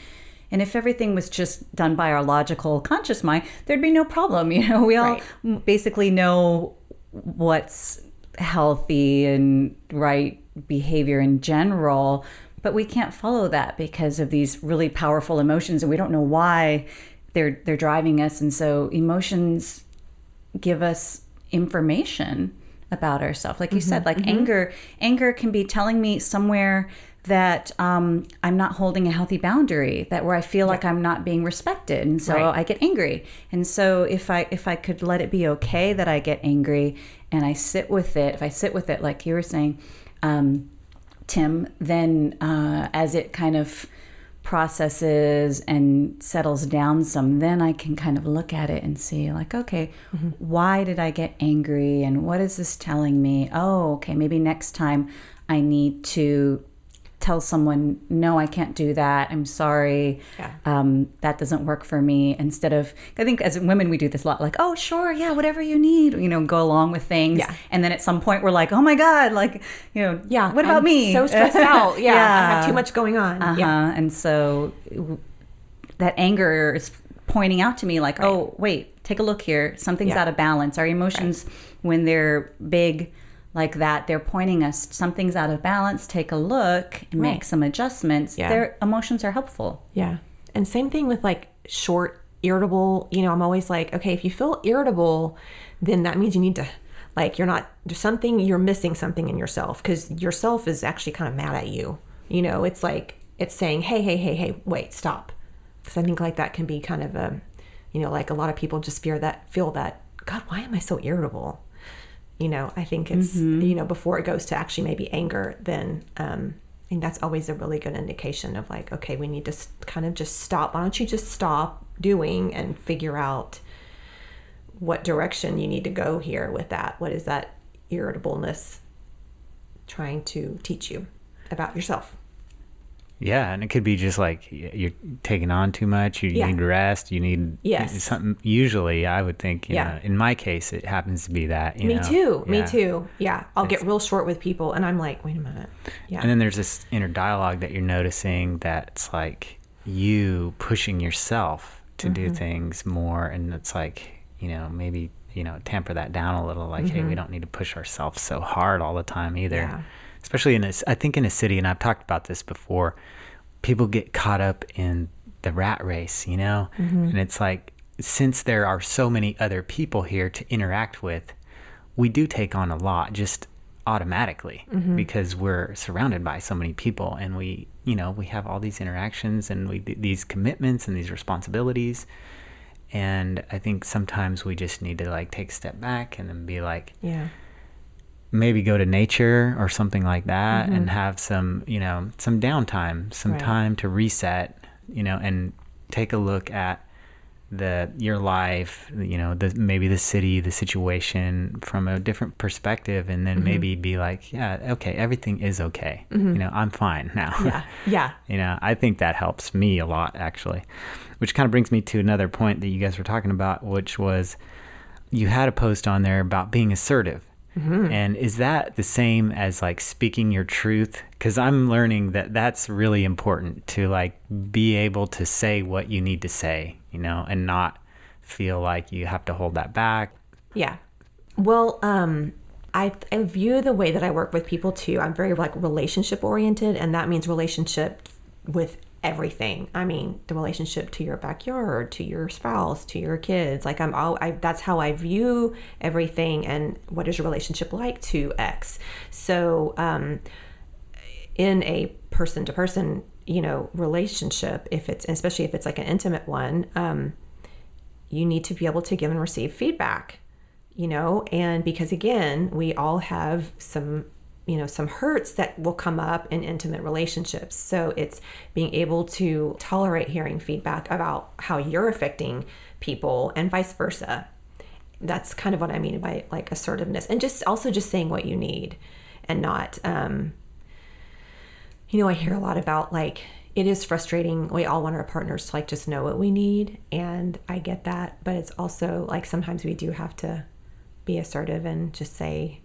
And if everything was just done by our logical conscious mind, there'd be no problem. You know, we all Right. basically know what's healthy and right behavior in general, but we can't follow that because of these really powerful emotions and we don't know why they're they're driving us and so emotions give us information about ourselves. Like you said like anger anger can be telling me somewhere that um, i'm not holding a healthy boundary that where i feel like i'm not being respected and so Right. i get angry. And so if i if i could let it be okay that i get angry and i sit with it if i sit with it like you were saying um, tim then uh, as it kind of processes and settles down some, then I can kind of look at it and see, like, okay, why did I get angry? And what is this telling me? Oh, okay, maybe next time I need to tell someone, no, I can't do that. I'm sorry. Yeah. Um, that doesn't work for me. Instead of, I think as women, we do this a lot like, oh, sure, yeah, whatever you need, you know, go along with things. Yeah. And then at some point, we're like, oh my God, like, you know, Yeah. what about I'm me? So stressed out. Yeah. I have too much going on. Uh-huh. Yeah. And so that anger is pointing out to me, like, oh, wait, take a look here. Something's Yeah. out of balance. Our emotions, when they're big like that, they're pointing us, something's out of balance. Take a look and Right. make some adjustments. Yeah. Their emotions are helpful. Yeah. And same thing with like short, irritable, you know, I'm always like, okay, if you feel irritable, then that means you need to, like, you're not, there's something, you're missing something in yourself because yourself is actually kind of mad at you. You know, it's like, it's saying, hey, hey, hey, hey, wait, stop. Because I think like that can be kind of a, you know, like a lot of people just fear that, feel that, God, why am I so irritable? You know, I think it's, you know, before it goes to actually maybe anger, then, um, I think that's always a really good indication of like, okay, we need to kind of just stop. Why don't you just stop doing and figure out what direction you need to go here with that? What is that irritableness trying to teach you about yourself? Yeah, and it could be just like you're taking on too much. You Yeah. need rest. You need Yes. something. Usually, I would think. You Yeah. know, in my case, it happens to be that. You me know? too. Me too. Yeah. I'll get real short with people and I'm like, wait a minute. Yeah. And then there's this inner dialogue that you're noticing that's like you pushing yourself to do Mm-hmm. things more, and it's like you know maybe you know temper that down a little. Like, hey, we don't need to push ourselves so hard all the time either. Mm-hmm. Yeah. Especially in a, I think in a city, and I've talked about this before, people get caught up in the rat race, you know? Mm-hmm. And it's like, since there are so many other people here to interact with, we do take on a lot just automatically mm-hmm. because we're surrounded by so many people and we, you know, we have all these interactions and we these commitments and these responsibilities. And I think sometimes we just need to like take a step back and then be like, Yeah. Maybe go to nature or something like that and mm-hmm. have some you know some downtime some Right. time to reset you know and take a look at the your life you know the maybe the city the situation from a different perspective and then mm-hmm. maybe be like yeah okay everything is okay mm-hmm. you know i'm fine now Yeah. Yeah. you know i think that helps me a lot actually which kind of brings me to another point that you guys were talking about which was you had a post on there about being assertive and is that the same as like speaking your truth because i'm learning that that's really important to like be able to say what you need to say you know and not feel like you have to hold that back Yeah. Well, um, I, I view the way that I work with people too. I'm very like relationship oriented, and that means relationship with everything. I mean, the relationship to your backyard, to your spouse, to your kids. Like I'm all. I, that's how I view everything. And what is your relationship like to X? So, um, in a person to person, you know, relationship, if it's especially if it's like an intimate one, um, you need to be able to give and receive feedback you know and because again we all have some you know some hurts that will come up in intimate relationships. So it's being able to tolerate hearing feedback about how you're affecting people and vice versa. That's kind of what i mean by like assertiveness and just also just saying what you need and not um you know i hear a lot about like it is frustrating. We all want our partners to like just know what we need and i get that but it's also like sometimes we do have to be assertive and just say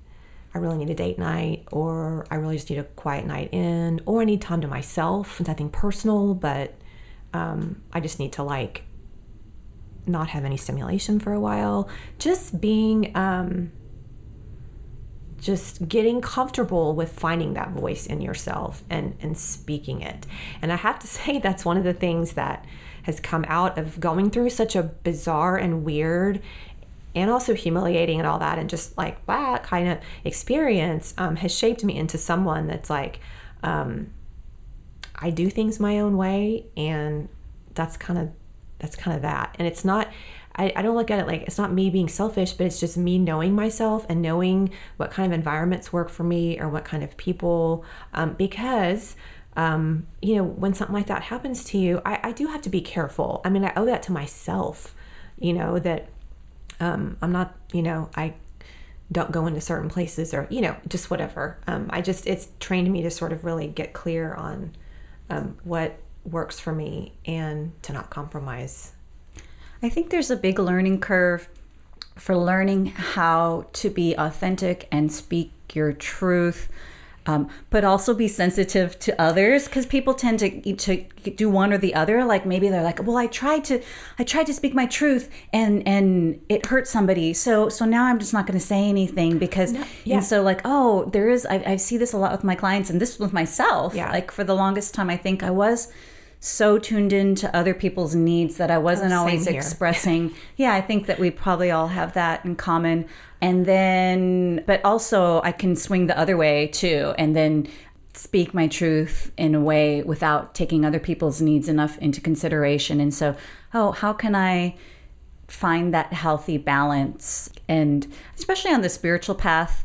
i really need a date night or i really just need a quiet night in or i need time to myself. Nothing personal but um, i just need to like not have any stimulation for a while. Just being um, just getting comfortable with finding that voice in yourself and and speaking it. And i have to say that's one of the things that has come out of going through such a bizarre and weird and also humiliating and all that and just like that kind of experience um, has shaped me into someone that's like um, i do things my own way and that's kind of that's kind of that. And it's not I, I don't look at it like it's not me being selfish but it's just me knowing myself and knowing what kind of environments work for me or what kind of people um, because um, you know when something like that happens to you I, I do have to be careful. I mean i owe that to myself you know that um, i'm not you know i don't go into certain places or you know just whatever. Um, i just it's trained me to sort of really get clear on um, what works for me and to not compromise. I think there's a big learning curve for learning how to be authentic and speak your truth, um, but also be sensitive to others because people tend to to do one or the other. Like maybe they're like, "Well, I tried to, I tried to speak my truth, and and it hurt somebody, so so now I'm just not going to say anything because." yeah. And so like, oh, there is. I, I see this a lot with my clients, and this with myself. Yeah. Like for the longest time, I think I was so tuned into other people's needs that I wasn't Oh, always here. expressing. yeah, I think that we probably all have that in common. And then, but also I can swing the other way too, and then speak my truth in a way without taking other people's needs enough into consideration. And so, oh, how can I find that healthy balance? And especially on the spiritual path,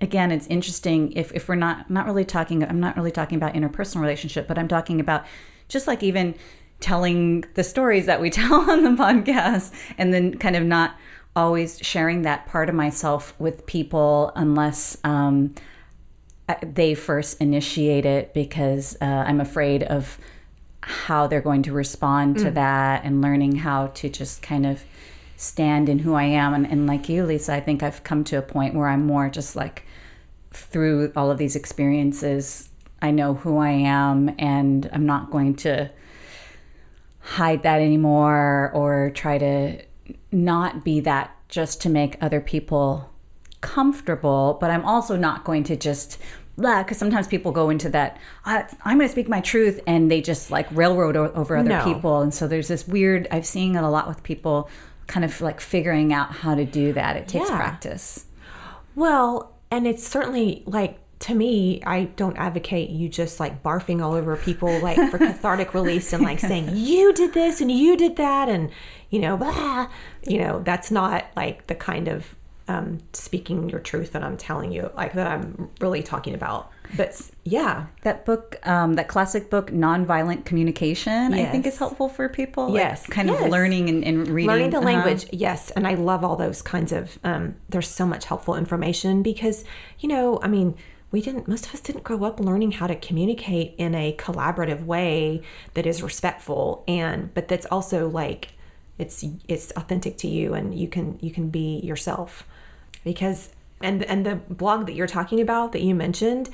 again it's interesting if, if we're not not really talking i'm not really talking about interpersonal relationship but i'm talking about just like even telling the stories that we tell on the podcast and then kind of not always sharing that part of myself with people unless um, they first initiate it because uh, i'm afraid of how they're going to respond to that and learning how to just kind of stand in who I am. And, and like you, Lisa, I think I've come to a point where I'm more just like through all of these experiences, I know who I am and I'm not going to hide that anymore or try to not be that just to make other people comfortable, but I'm also not going to just because sometimes people go into that I, i'm going to speak my truth and they just like railroad o- over other No. people and so there's this weird i've seen it a lot with people kind of like figuring out how to do that it takes Yeah. practice Well, and it's certainly like to me, I don't advocate you just like barfing all over people like for cathartic release and like saying you did this and you did that and you know, blah, you know, that's not like the kind of um, speaking your truth that I'm telling you, like that I'm really talking about. But yeah, that book um, that classic book nonviolent communication i think is helpful for people like, Yes. kind Yes. of learning and, and reading learning the uh-huh. language yes and i love all those kinds of um, there's so much helpful information because you know i mean we didn't most of us didn't grow up learning how to communicate in a collaborative way that is respectful and but that's also like it's it's authentic to you and you can you can be yourself. Because and and the blog that you're talking about that you mentioned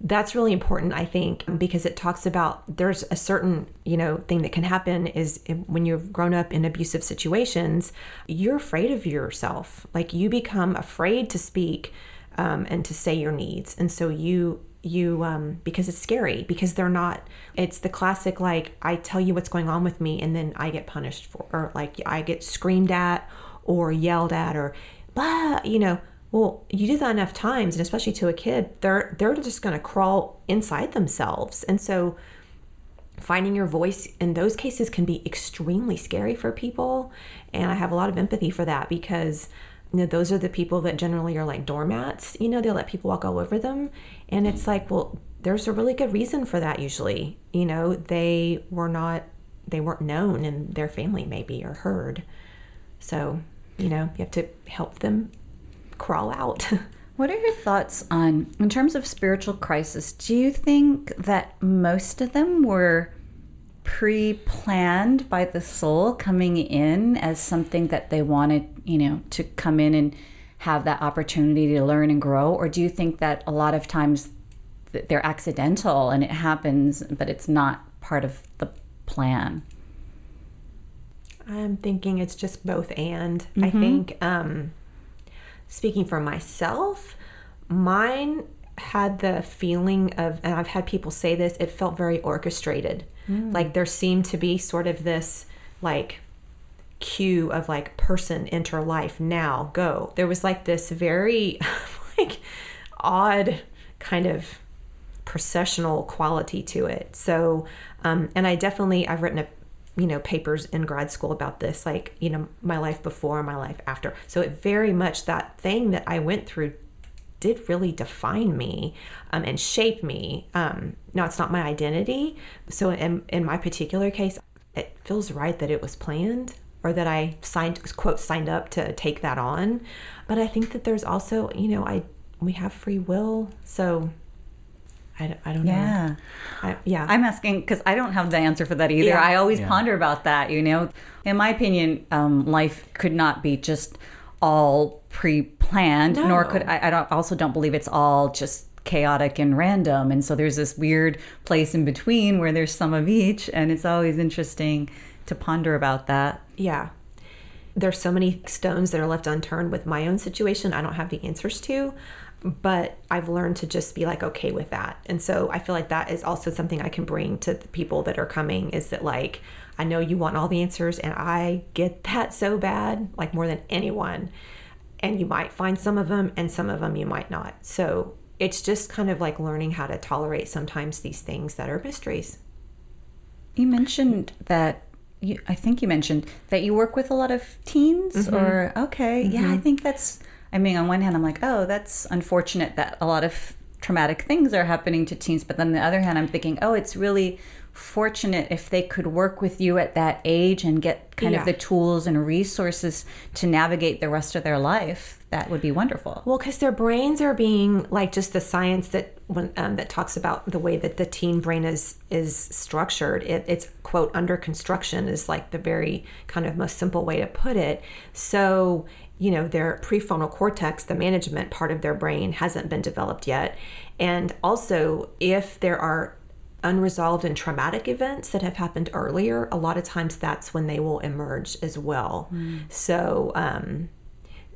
that's really important i think because it talks about there's a certain you know thing that can happen is when you've grown up in abusive situations you're afraid of yourself. Like you become afraid to speak um, and to say your needs. And so you you um, because it's scary because they're not it's the classic like i tell you what's going on with me and then i get punished for or like i get screamed at or yelled at or blah you know well you do that enough times and especially to a kid they're they're just going to crawl inside themselves. And so finding your voice in those cases can be extremely scary for people and i have a lot of empathy for that because you know those are the people that generally are like doormats you know they let people walk all over them. And it's like well there's a really good reason for that usually. You know they were not they weren't known in their family maybe or heard. So you know you have to help them crawl out. What are your thoughts on, in terms of spiritual crisis, do you think that most of them were pre planned by the soul coming in as something that they wanted, you know, to come in and have that opportunity to learn and grow? Or do you think that a lot of times they're accidental and it happens, but it's not part of the plan? I'm thinking it's just both and. I think, um, speaking for myself, mine had the feeling of, and I've had people say this, it felt very orchestrated. Like there seemed to be sort of this, like, cue of like person enter life now go. There was like this very like odd kind of processional quality to it. So um and i definitely i've written a you know papers in grad school about this like you know my life before my life after. So it very much that thing that i went through did really define me um, and shape me um no it's not my identity so in, in my particular case it feels right that it was planned or that I signed quote signed up to take that on. But I think that there's also, you know, I we have free will, so I, don't- I don't Yeah. know. I, yeah. I'm asking because I don't have the answer for that either. Yeah. I always Yeah. ponder about that. You know, in my opinion, um, life could not be just all pre-planned, nor could I. I don't, also don't believe it's all just chaotic and random. And so there's this weird place in between where there's some of each, and it's always interesting to ponder about that. yeah. There's so many stones that are left unturned with my own situation. I don't have the answers to, but I've learned to just be like okay with that. And so I feel like that is also something I can bring to the people that are coming is that like I know you want all the answers and I get that so bad, like more than anyone. And you might find some of them and some of them you might not. So it's just kind of like learning how to tolerate sometimes these things that are mysteries. You mentioned that. You, I think you mentioned that you work with a lot of teens, mm-hmm. or okay, yeah. I mm-hmm. think that's. I mean, on one hand, I'm like, oh, that's unfortunate that a lot of traumatic things are happening to teens, but then on the other hand, I'm thinking, oh, it's really fortunate if they could work with you at that age and get kind Yeah. of the tools and resources to navigate the rest of their life. That would be wonderful. Well, because their brains are being like just the science that when um, that talks about the way that the teen brain is is structured. It, it's quote under construction is like the very kind of most simple way to put it. So you know their prefrontal cortex, the management part of their brain, hasn't been developed yet, and also if there are unresolved and traumatic events that have happened earlier, a lot of times that's when they will emerge as well. So. Um,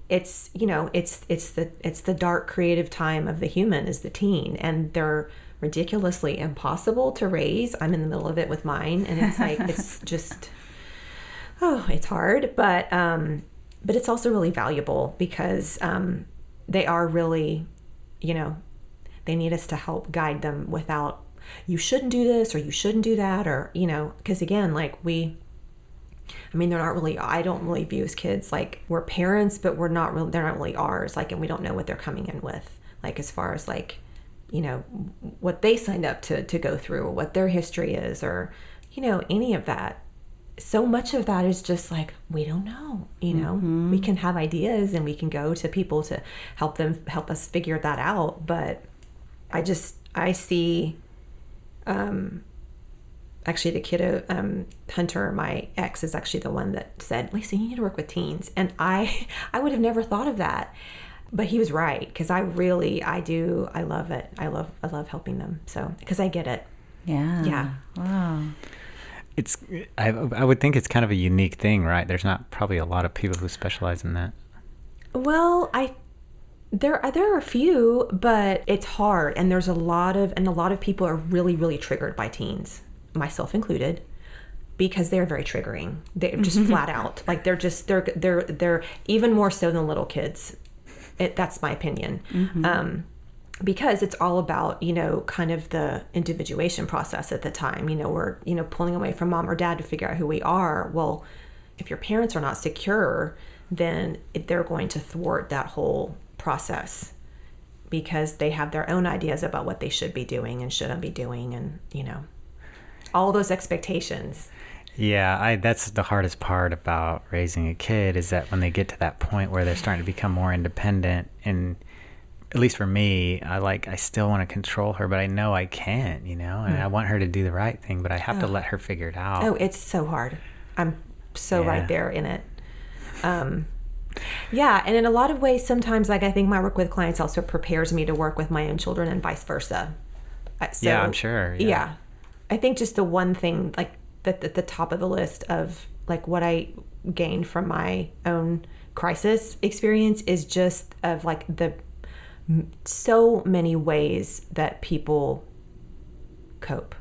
it's you know it's it's the it's the dark creative time of the human is the teen and they're ridiculously impossible to raise i'm in the middle of it with mine and it's like it's just oh it's hard but um but it's also really valuable because um they are really you know they need us to help guide them without you shouldn't do this or you shouldn't do that or you know because again like we I mean, they're not really. I don't really view as kids like we're parents, but we're not really. They're not really ours. Like, and we don't know what they're coming in with. Like, as far as like, you know, what they signed up to to go through, or what their history is, or you know, any of that. So much of that is just like we don't know. You know, mm-hmm. we can have ideas and we can go to people to help them help us figure that out. But I just I see um, actually the kiddo um, hunter my ex is actually the one that said lisa you need to work with teens. And i i would have never thought of that. But he was right because i really i do i love it. I love i love helping them. So because i get it. Yeah. Yeah. Wow. It's I, I would think it's kind of a unique thing right? There's not probably a lot of people who specialize in that. Well i there are, there are a few but it's hard and there's a lot of and a lot of people are really really triggered by teens myself included because they're very triggering. They're just flat out like they're just they're they're they're even more so than little kids. It, that's my opinion. Mm-hmm. Um, because it's all about you know kind of the individuation process at the time. You know we're you know pulling away from mom or dad to figure out who we are. Well, if your parents are not secure, then they're going to thwart that whole process because they have their own ideas about what they should be doing and shouldn't be doing and you know all those expectations. Yeah, I that's the hardest part about raising a kid is that when they get to that point where they're starting to become more independent and at least for me, I like I still want to control her, but I know I can't, you know, and mm. I want her to do the right thing, but I have oh. to let her figure it out. Oh, it's so hard. I'm so yeah. right there in it. Um yeah, and in a lot of ways sometimes like I think my work with clients also prepares me to work with my own children and vice versa. Uh, so, yeah, I'm sure. yeah. yeah I think just the one thing like that at the top of the list of like what I gained from my own crisis experience is just of like the so many ways that people cope.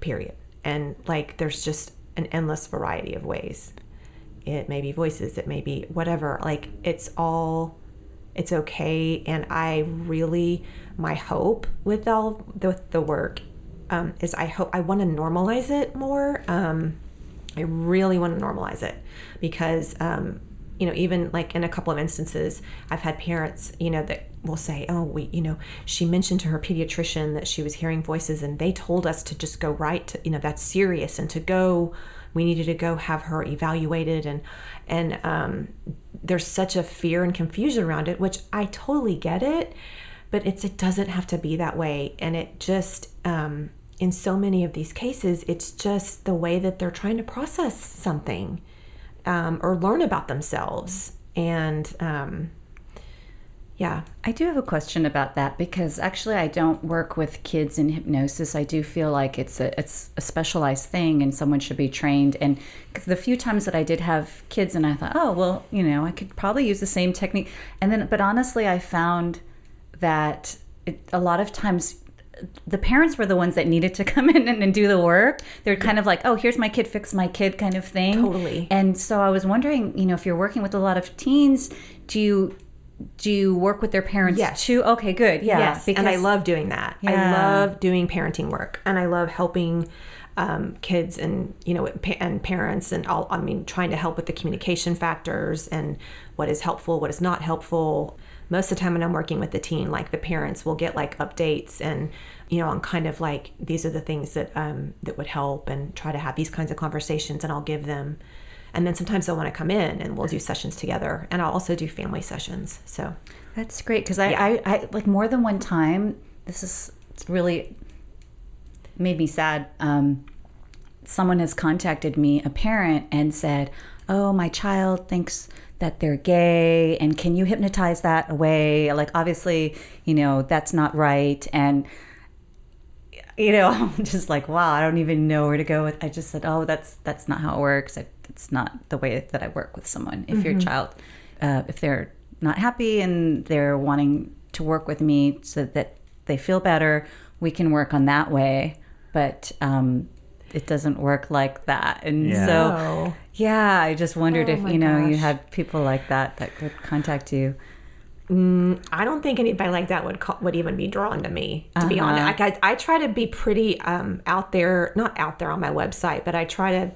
Period. And like there's just an endless variety of ways. It may be voices, it may be whatever. Like it's all it's okay and I really my hope with all the, the work um, is I hope I want to normalize it more. Um, I really want to normalize it because um, you know even like in a couple of instances I've had parents you know that will say oh we you know she mentioned to her pediatrician that she was hearing voices and they told us to just go right to you know that's serious and to go we needed to go have her evaluated. And and um, there's such a fear and confusion around it which I totally get it but it's it doesn't have to be that way. And it just um, in so many of these cases it's just the way that they're trying to process something um, or learn about themselves. And um, yeah i do have a question about that because actually i don't work with kids in hypnosis i do feel like it's a it's a specialized thing and someone should be trained and the few times that i did have kids and i thought oh well you know i could probably use the same technique and then but honestly i found that it, a lot of times the parents were the ones that needed to come in and, and do the work. They're kind of like, oh, here's my kid, fix my kid kind of thing. Totally. And so I was wondering, you know, if you're working with a lot of teens, do you do you work with their parents yes. too? Okay, good. Yeah. Yes. Because, and I love doing that. Yeah. I love doing parenting work and I love helping um, kids and you know and parents and all i mean trying to help with the communication factors and what is helpful what is not helpful most of the time when I'm working with the teen, like the parents will get like updates and you know, on kind of like these are the things that um, that would help and try to have these kinds of conversations and I'll give them and then sometimes they'll want to come in and we'll do sessions together and I'll also do family sessions. So that's great because I, yeah. I, I like more than one time this is really made me sad. Um, someone has contacted me, a parent, and said, Oh, my child thinks that they're gay and can you hypnotize that away like obviously you know that's not right and you know i'm just like wow i don't even know where to go with i just said oh that's that's not how it works it's not the way that I work with someone. If your child, uh, if they're not happy and they're wanting to work with me so that they feel better, we can work on that way. But um, it doesn't work like that. And Yeah. so, yeah, I just wondered Oh if you know you had people like that that would contact you. I don't think anybody like that would call, would even be drawn to me. To be honest, like I, I try to be pretty um, out there, not out there on my website, but I try to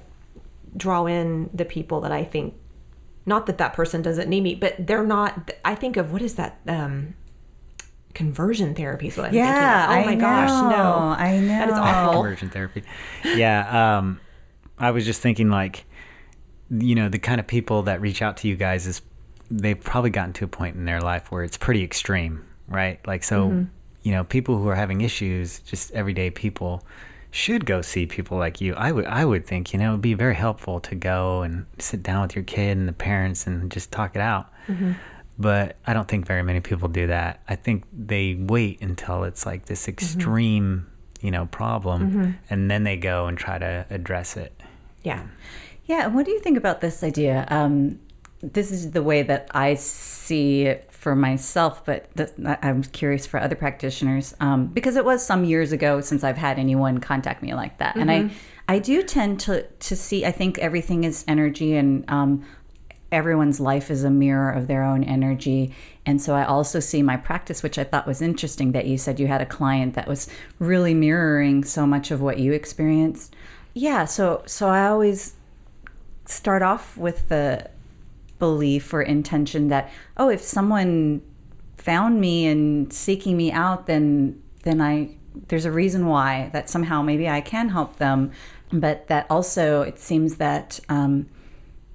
draw in the people that I think. Not that that person doesn't need me, but they're not. I think of what is that um, conversion therapy? Is what I'm thinking. Of. Oh I my gosh, no, I know. that is awful. conversion therapy. Yeah, um, I was just thinking like, you know, the kind of people that reach out to you guys is they've probably gotten to a point in their life where it's pretty extreme, right? Like, so Mm-hmm. you know, people who are having issues, just everyday people, should go see people like you. I would, I would think, you know, it'd be very helpful to go and sit down with your kid and the parents and just talk it out. Mm-hmm. But I don't think very many people do that. I think they wait until it's like this Mm-hmm. extreme, you know, problem, and then they go and try to address it. Yeah. Yeah, and what do you think about this idea? Um, this is the way that I see it for myself, but th- I'm curious for other practitioners um, because it was some years ago since I've had anyone contact me like that, and I I do tend to to see. I think everything is energy, and um, everyone's life is a mirror of their own energy. And so I also see my practice, which I thought was interesting that you said you had a client that was really mirroring so much of what you experienced. Yeah, so so I always start off with the belief or intention that oh if someone found me and seeking me out then then I there's a reason why that somehow maybe I can help them. But that also it seems that um,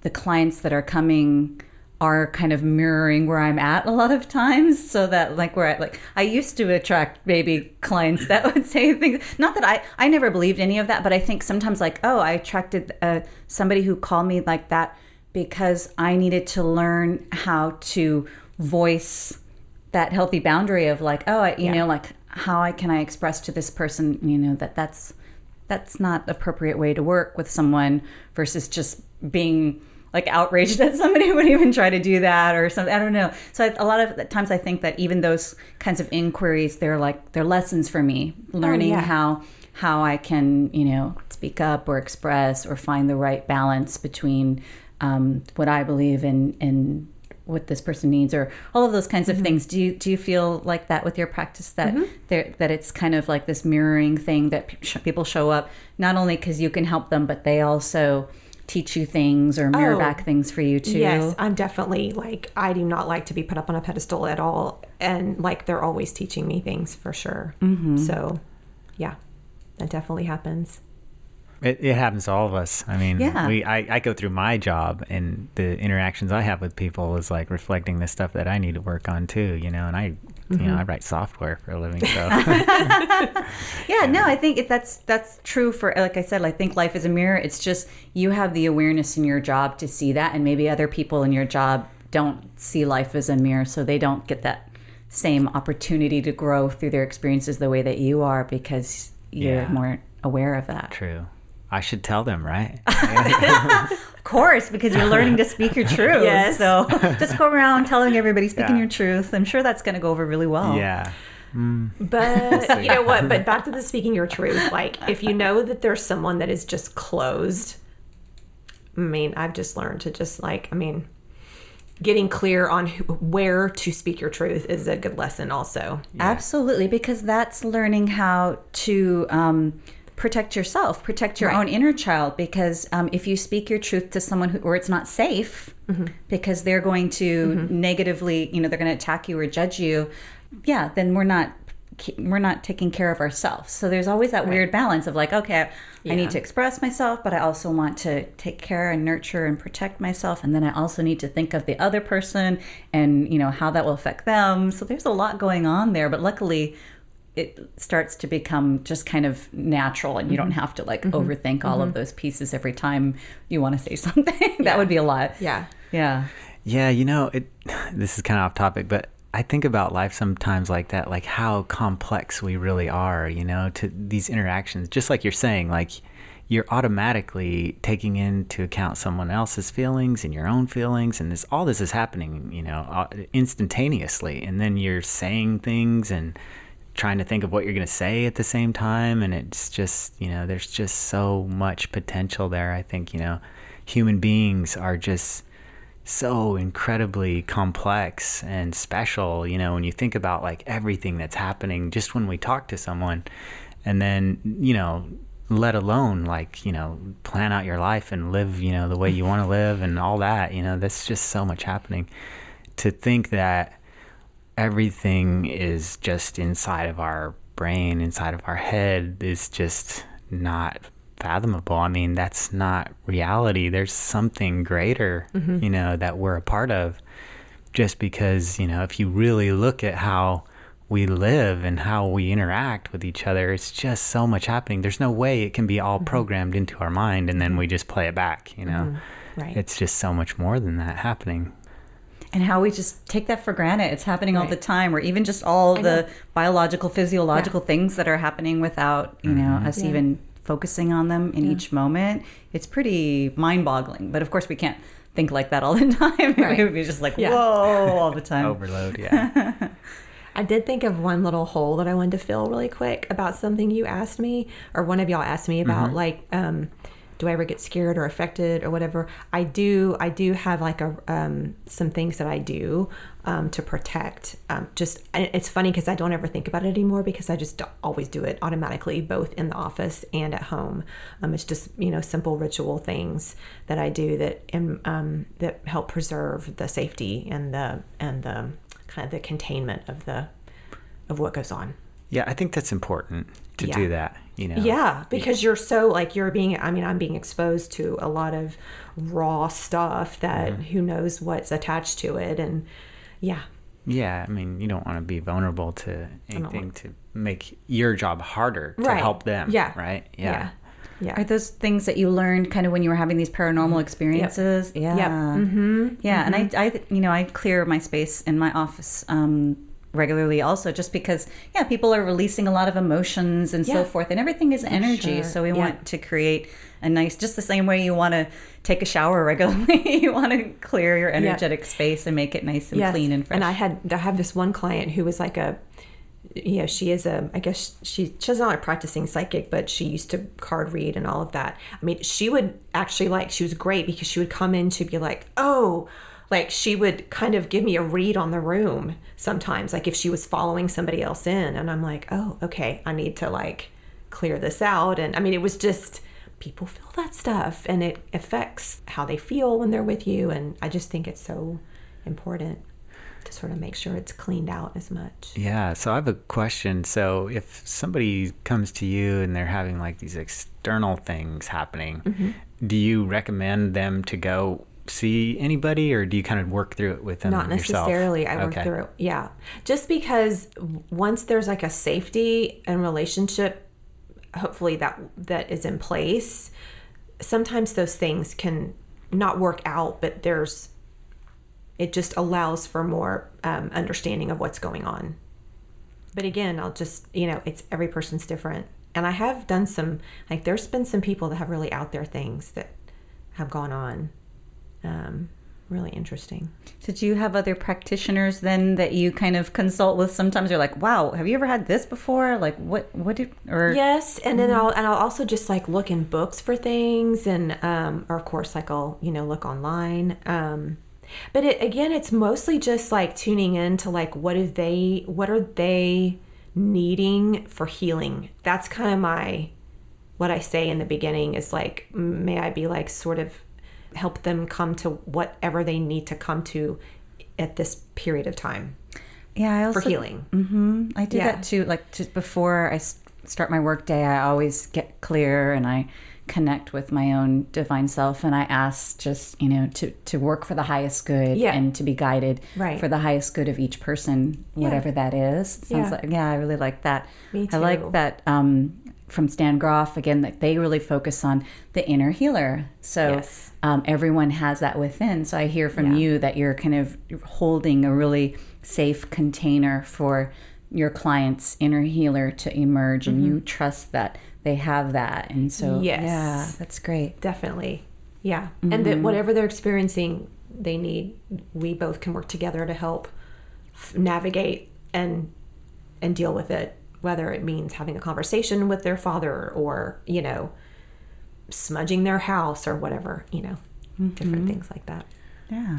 the clients that are coming are kind of mirroring where I'm at a lot of times. So that like where I like I used to attract maybe clients that would say things not that I I never believed any of that but I think sometimes like oh I attracted uh, somebody who called me like that because I needed to learn how to voice that healthy boundary of like oh I, you know like how I can I express to this person you know that that's that's not appropriate way to work with someone versus just being like outraged that somebody would even try to do that or something. I don't know. So I, a lot of times I think that even those kinds of inquiries, they're like they're lessons for me, oh, learning yeah. how how I can you know speak up or express or find the right balance between um, what I believe in in what this person needs or all of those kinds of things do you do you feel like that with your practice that there that it's kind of like this mirroring thing that sh- people show up not only because you can help them but they also teach you things or mirror Oh. back things for you too Yes, I'm definitely like I do not like to be put up on a pedestal at all, and like they're always teaching me things for sure. Mm-hmm. So, yeah, that definitely happens. It, it happens to all of us. I mean, Yeah. we I, I go through my job and the interactions I have with people is like reflecting the stuff that I need to work on too, you know, and I you know, mm-hmm. I write software for a living, so yeah no i think that's that's true for like i said i think life is a mirror it's just you have the awareness in your job to see that and maybe other people in your job don't see life as a mirror so they don't get that same opportunity to grow through their experiences the way that you are because you're Yeah. more aware of that true. I should tell them, right? of course because you're learning to speak your truth Yes. so just go around telling everybody speaking Yeah. your truth i'm sure that's going to go over really well yeah. But you know what? But back to the speaking your truth. Like, if you know that there's someone that is just closed, I mean, I've just learned to just like, I mean, getting clear on who, where to speak your truth is a good lesson, also. Absolutely, because that's learning how to um, protect yourself, protect your Right. own inner child. Because um, if you speak your truth to someone who, or it's not safe, because they're going to negatively, you know, they're going to attack you or judge you. Yeah, then we're not we're not taking care of ourselves. So there's always that weird balance of like, okay, I need to express myself, but I also want to take care and nurture and protect myself, and then I also need to think of the other person and you know how that will affect them. So there's a lot going on there, but luckily it starts to become just kind of natural and you don't have to like overthink all of those pieces every time you want to say something. that would be a lot. Yeah. Yeah. Yeah, you know, it this is kind of off topic, but I think about life sometimes like that, like how complex we really are, you know, to these interactions. Just like you're saying, like, you're automatically taking into account someone else's feelings and your own feelings and this all this is happening you know uh, instantaneously and then you're saying things and trying to think of what you're going to say at the same time and it's just you know there's just so much potential there. I think you know human beings are just so incredibly complex and special you know when you think about like everything that's happening just when we talk to someone. And then you know let alone like you know plan out your life and live you know the way you want to live and all that you know that's just so much happening. To think that everything is just inside of our brain inside of our head is just not fathomable i mean that's not reality there's something greater mm-hmm. you know that we're a part of just because you know if you really look at how we live and how we interact with each other. It's just so much happening. There's no way it can be all mm-hmm. programmed into our mind and then we just play it back, you know? Mm-hmm. Right. It's just so much more than that happening. And how we just take that for granted. It's happening right. all the time, or even just all I the know. biological, physiological yeah. things that are happening without, you know, mm-hmm. us yeah. even focusing on them in yeah. each moment. It's pretty mind boggling. But of course, we can't think like that all the time. Right. it would be just like, whoa, all the time. Overload, yeah. I did think of one little hole that I wanted to fill really quick about something you asked me, or one of y'all asked me about, mm-hmm. like, um, do I ever get scared or affected or whatever? I do. I do have like a um, some things that I do um, to protect. Um, just it's funny because I don't ever think about it anymore because I just always do it automatically, both in the office and at home. Um, it's just you know simple ritual things that I do that um, that help preserve the safety and the and the kind of the containment of the of what goes on. Yeah, I think that's important to yeah. do that, you know. Yeah, because you're so like you're being I mean, I'm being exposed to a lot of raw stuff that mm-hmm. who knows what's attached to it and yeah. Yeah, I mean, you don't want to be vulnerable to anything to make your job harder to right. help them, yeah. right? Yeah. yeah. Yeah. Are those things that you learned kind of when you were having these paranormal mm-hmm. experiences? Yep. Yeah. Yep. Mm-hmm. Yeah. Mm-hmm. And I, I, you know, I clear my space in my office um, regularly also just because, yeah, people are releasing a lot of emotions and yeah. so forth, and everything is energy. Sure. So we yeah. want to create a nice, just the same way you want to take a shower regularly, you want to clear your energetic yeah. space and make it nice and yes. clean and fresh. And I had, I have this one client who was like a, you know, she is a, I guess she, she's not a practicing psychic, but she used to card read and all of that. I mean, she would actually like, she was great because she would come in to be like, oh, like she would kind of give me a read on the room sometimes, like if she was following somebody else in. And I'm like, oh, okay, I need to like clear this out. And I mean, it was just, people feel that stuff and it affects how they feel when they're with you. And I just think it's so important to sort of make sure it's cleaned out as much. Yeah. So I have a question. So if somebody comes to you and they're having like these external things happening, mm-hmm. do you recommend them to go see anybody or do you kind of work through it with them not necessarily yourself? i work okay. through it yeah just because once there's like a safety and relationship hopefully that that is in place sometimes those things can not work out but there's it just allows for more um, understanding of what's going on. But again, I'll just, you know, it's every person's different. And I have done some, like, there's been some people that have really out there things that have gone on. Um, really interesting. Did you have other practitioners then that you kind of consult with? Sometimes you're like, "Wow, have you ever had this before?" Like, what, what did, or yes, and then mm-hmm. I'll and I'll also just like look in books for things, and um, or of course, like I'll you know look online. Um, but it, again, it's mostly just like tuning in to like what are they what are they needing for healing. That's kind of my what I say in the beginning is like may I be like sort of help them come to whatever they need to come to at this period of time. Yeah, I also, for healing. Mm-hmm. I do yeah. that too. Like just before I start my work day, I always get clear and I connect with my own divine self and I ask just, you know, to, to work for the highest good yeah. and to be guided right. for the highest good of each person, whatever yeah. that is. Sounds yeah. like yeah, I really like that. Me too. I like that um, from Stan Grof again that they really focus on the inner healer. So yes. um, everyone has that within. So I hear from you that you're kind of holding a really safe container for your client's inner healer to emerge and you trust that they have that. And so, Yes. yeah, that's great. Definitely. Yeah. And that whatever they're experiencing, they need, we both can work together to help f- navigate and and deal with it, whether it means having a conversation with their father or, you know, smudging their house or whatever, you know, different things like that. Yeah.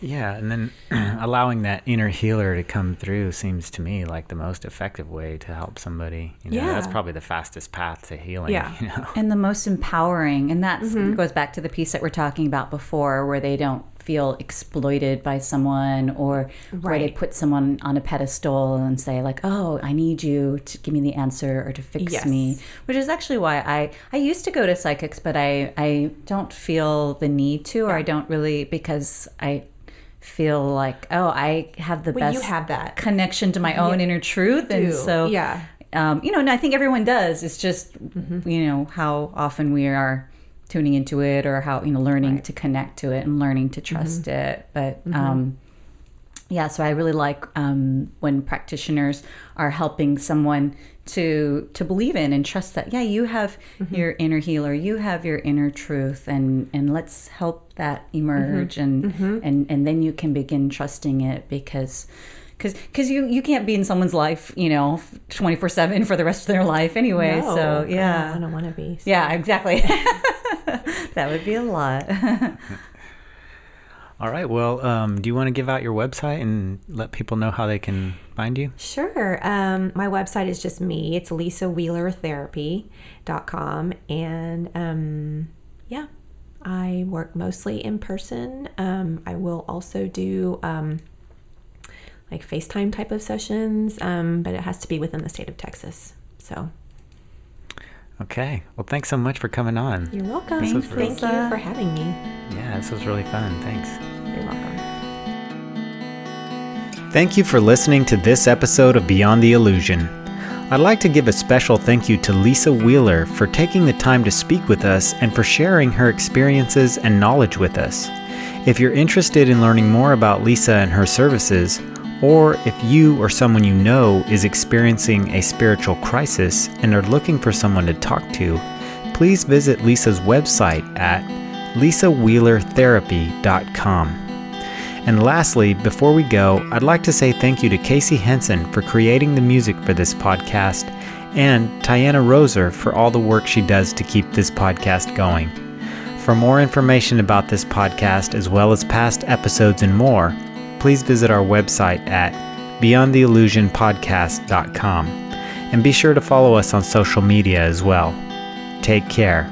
Yeah, and then allowing that inner healer to come through seems to me like the most effective way to help somebody. You know, that's probably the fastest path to healing. Yeah. You know? and the most empowering and that Mm-hmm. goes back to the piece that we're talking about before where they don't feel exploited by someone or where they put someone on a pedestal and say like oh i need you to give me the answer or to fix Yes. me which is actually why i i used to go to psychics but i i don't feel the need to or i don't really because i feel like oh i have the Well, best you have that. connection to my own inner truth and so Yeah. um, you know, and I think everyone does. It's just, you know, how often we are tuning into it or how, you know, learning to connect to it and learning to mm-hmm. trust it. But, mm-hmm. um, yeah, so I really like um, when practitioners are helping someone to to believe in and trust that yeah you have mm-hmm. your inner healer you have your inner truth and and let's help that emerge and and and then you can begin trusting it because because because you you can't be in someone's life you know 24 7 for the rest of their life anyway No, so yeah I don't want to be. yeah exactly that would be a lot All right. Well, um, do you want to give out your website and let people know how they can find you? Sure. Um, my website is just me. It's lisawheelertherapy.com. And um, yeah, I work mostly in person. Um, I will also do um, like FaceTime type of sessions, um, but it has to be within the state of Texas. So Okay. Well, thanks so much for coming on. you're welcome. Thanks, Thank Lisa. you for having me. Yeah, this was really fun. Thanks. You're welcome. Thank you for listening to this episode of Beyond the Illusion. I'd like to give a special thank you to Lisa Wheeler for taking the time to speak with us and for sharing her experiences and knowledge with us. If you're interested in learning more about Lisa and her services, or if you or someone you know is experiencing a spiritual crisis and are looking for someone to talk to, please visit Lisa's website at lisawheelertherapy.com. And lastly, before we go, I'd like to say thank you to Casey Henson for creating the music for this podcast and Tiana Roser for all the work she does to keep this podcast going. For more information about this podcast, as well as past episodes and more, please visit our website at beyondtheillusionpodcast.com and be sure to follow us on social media as well. Take care.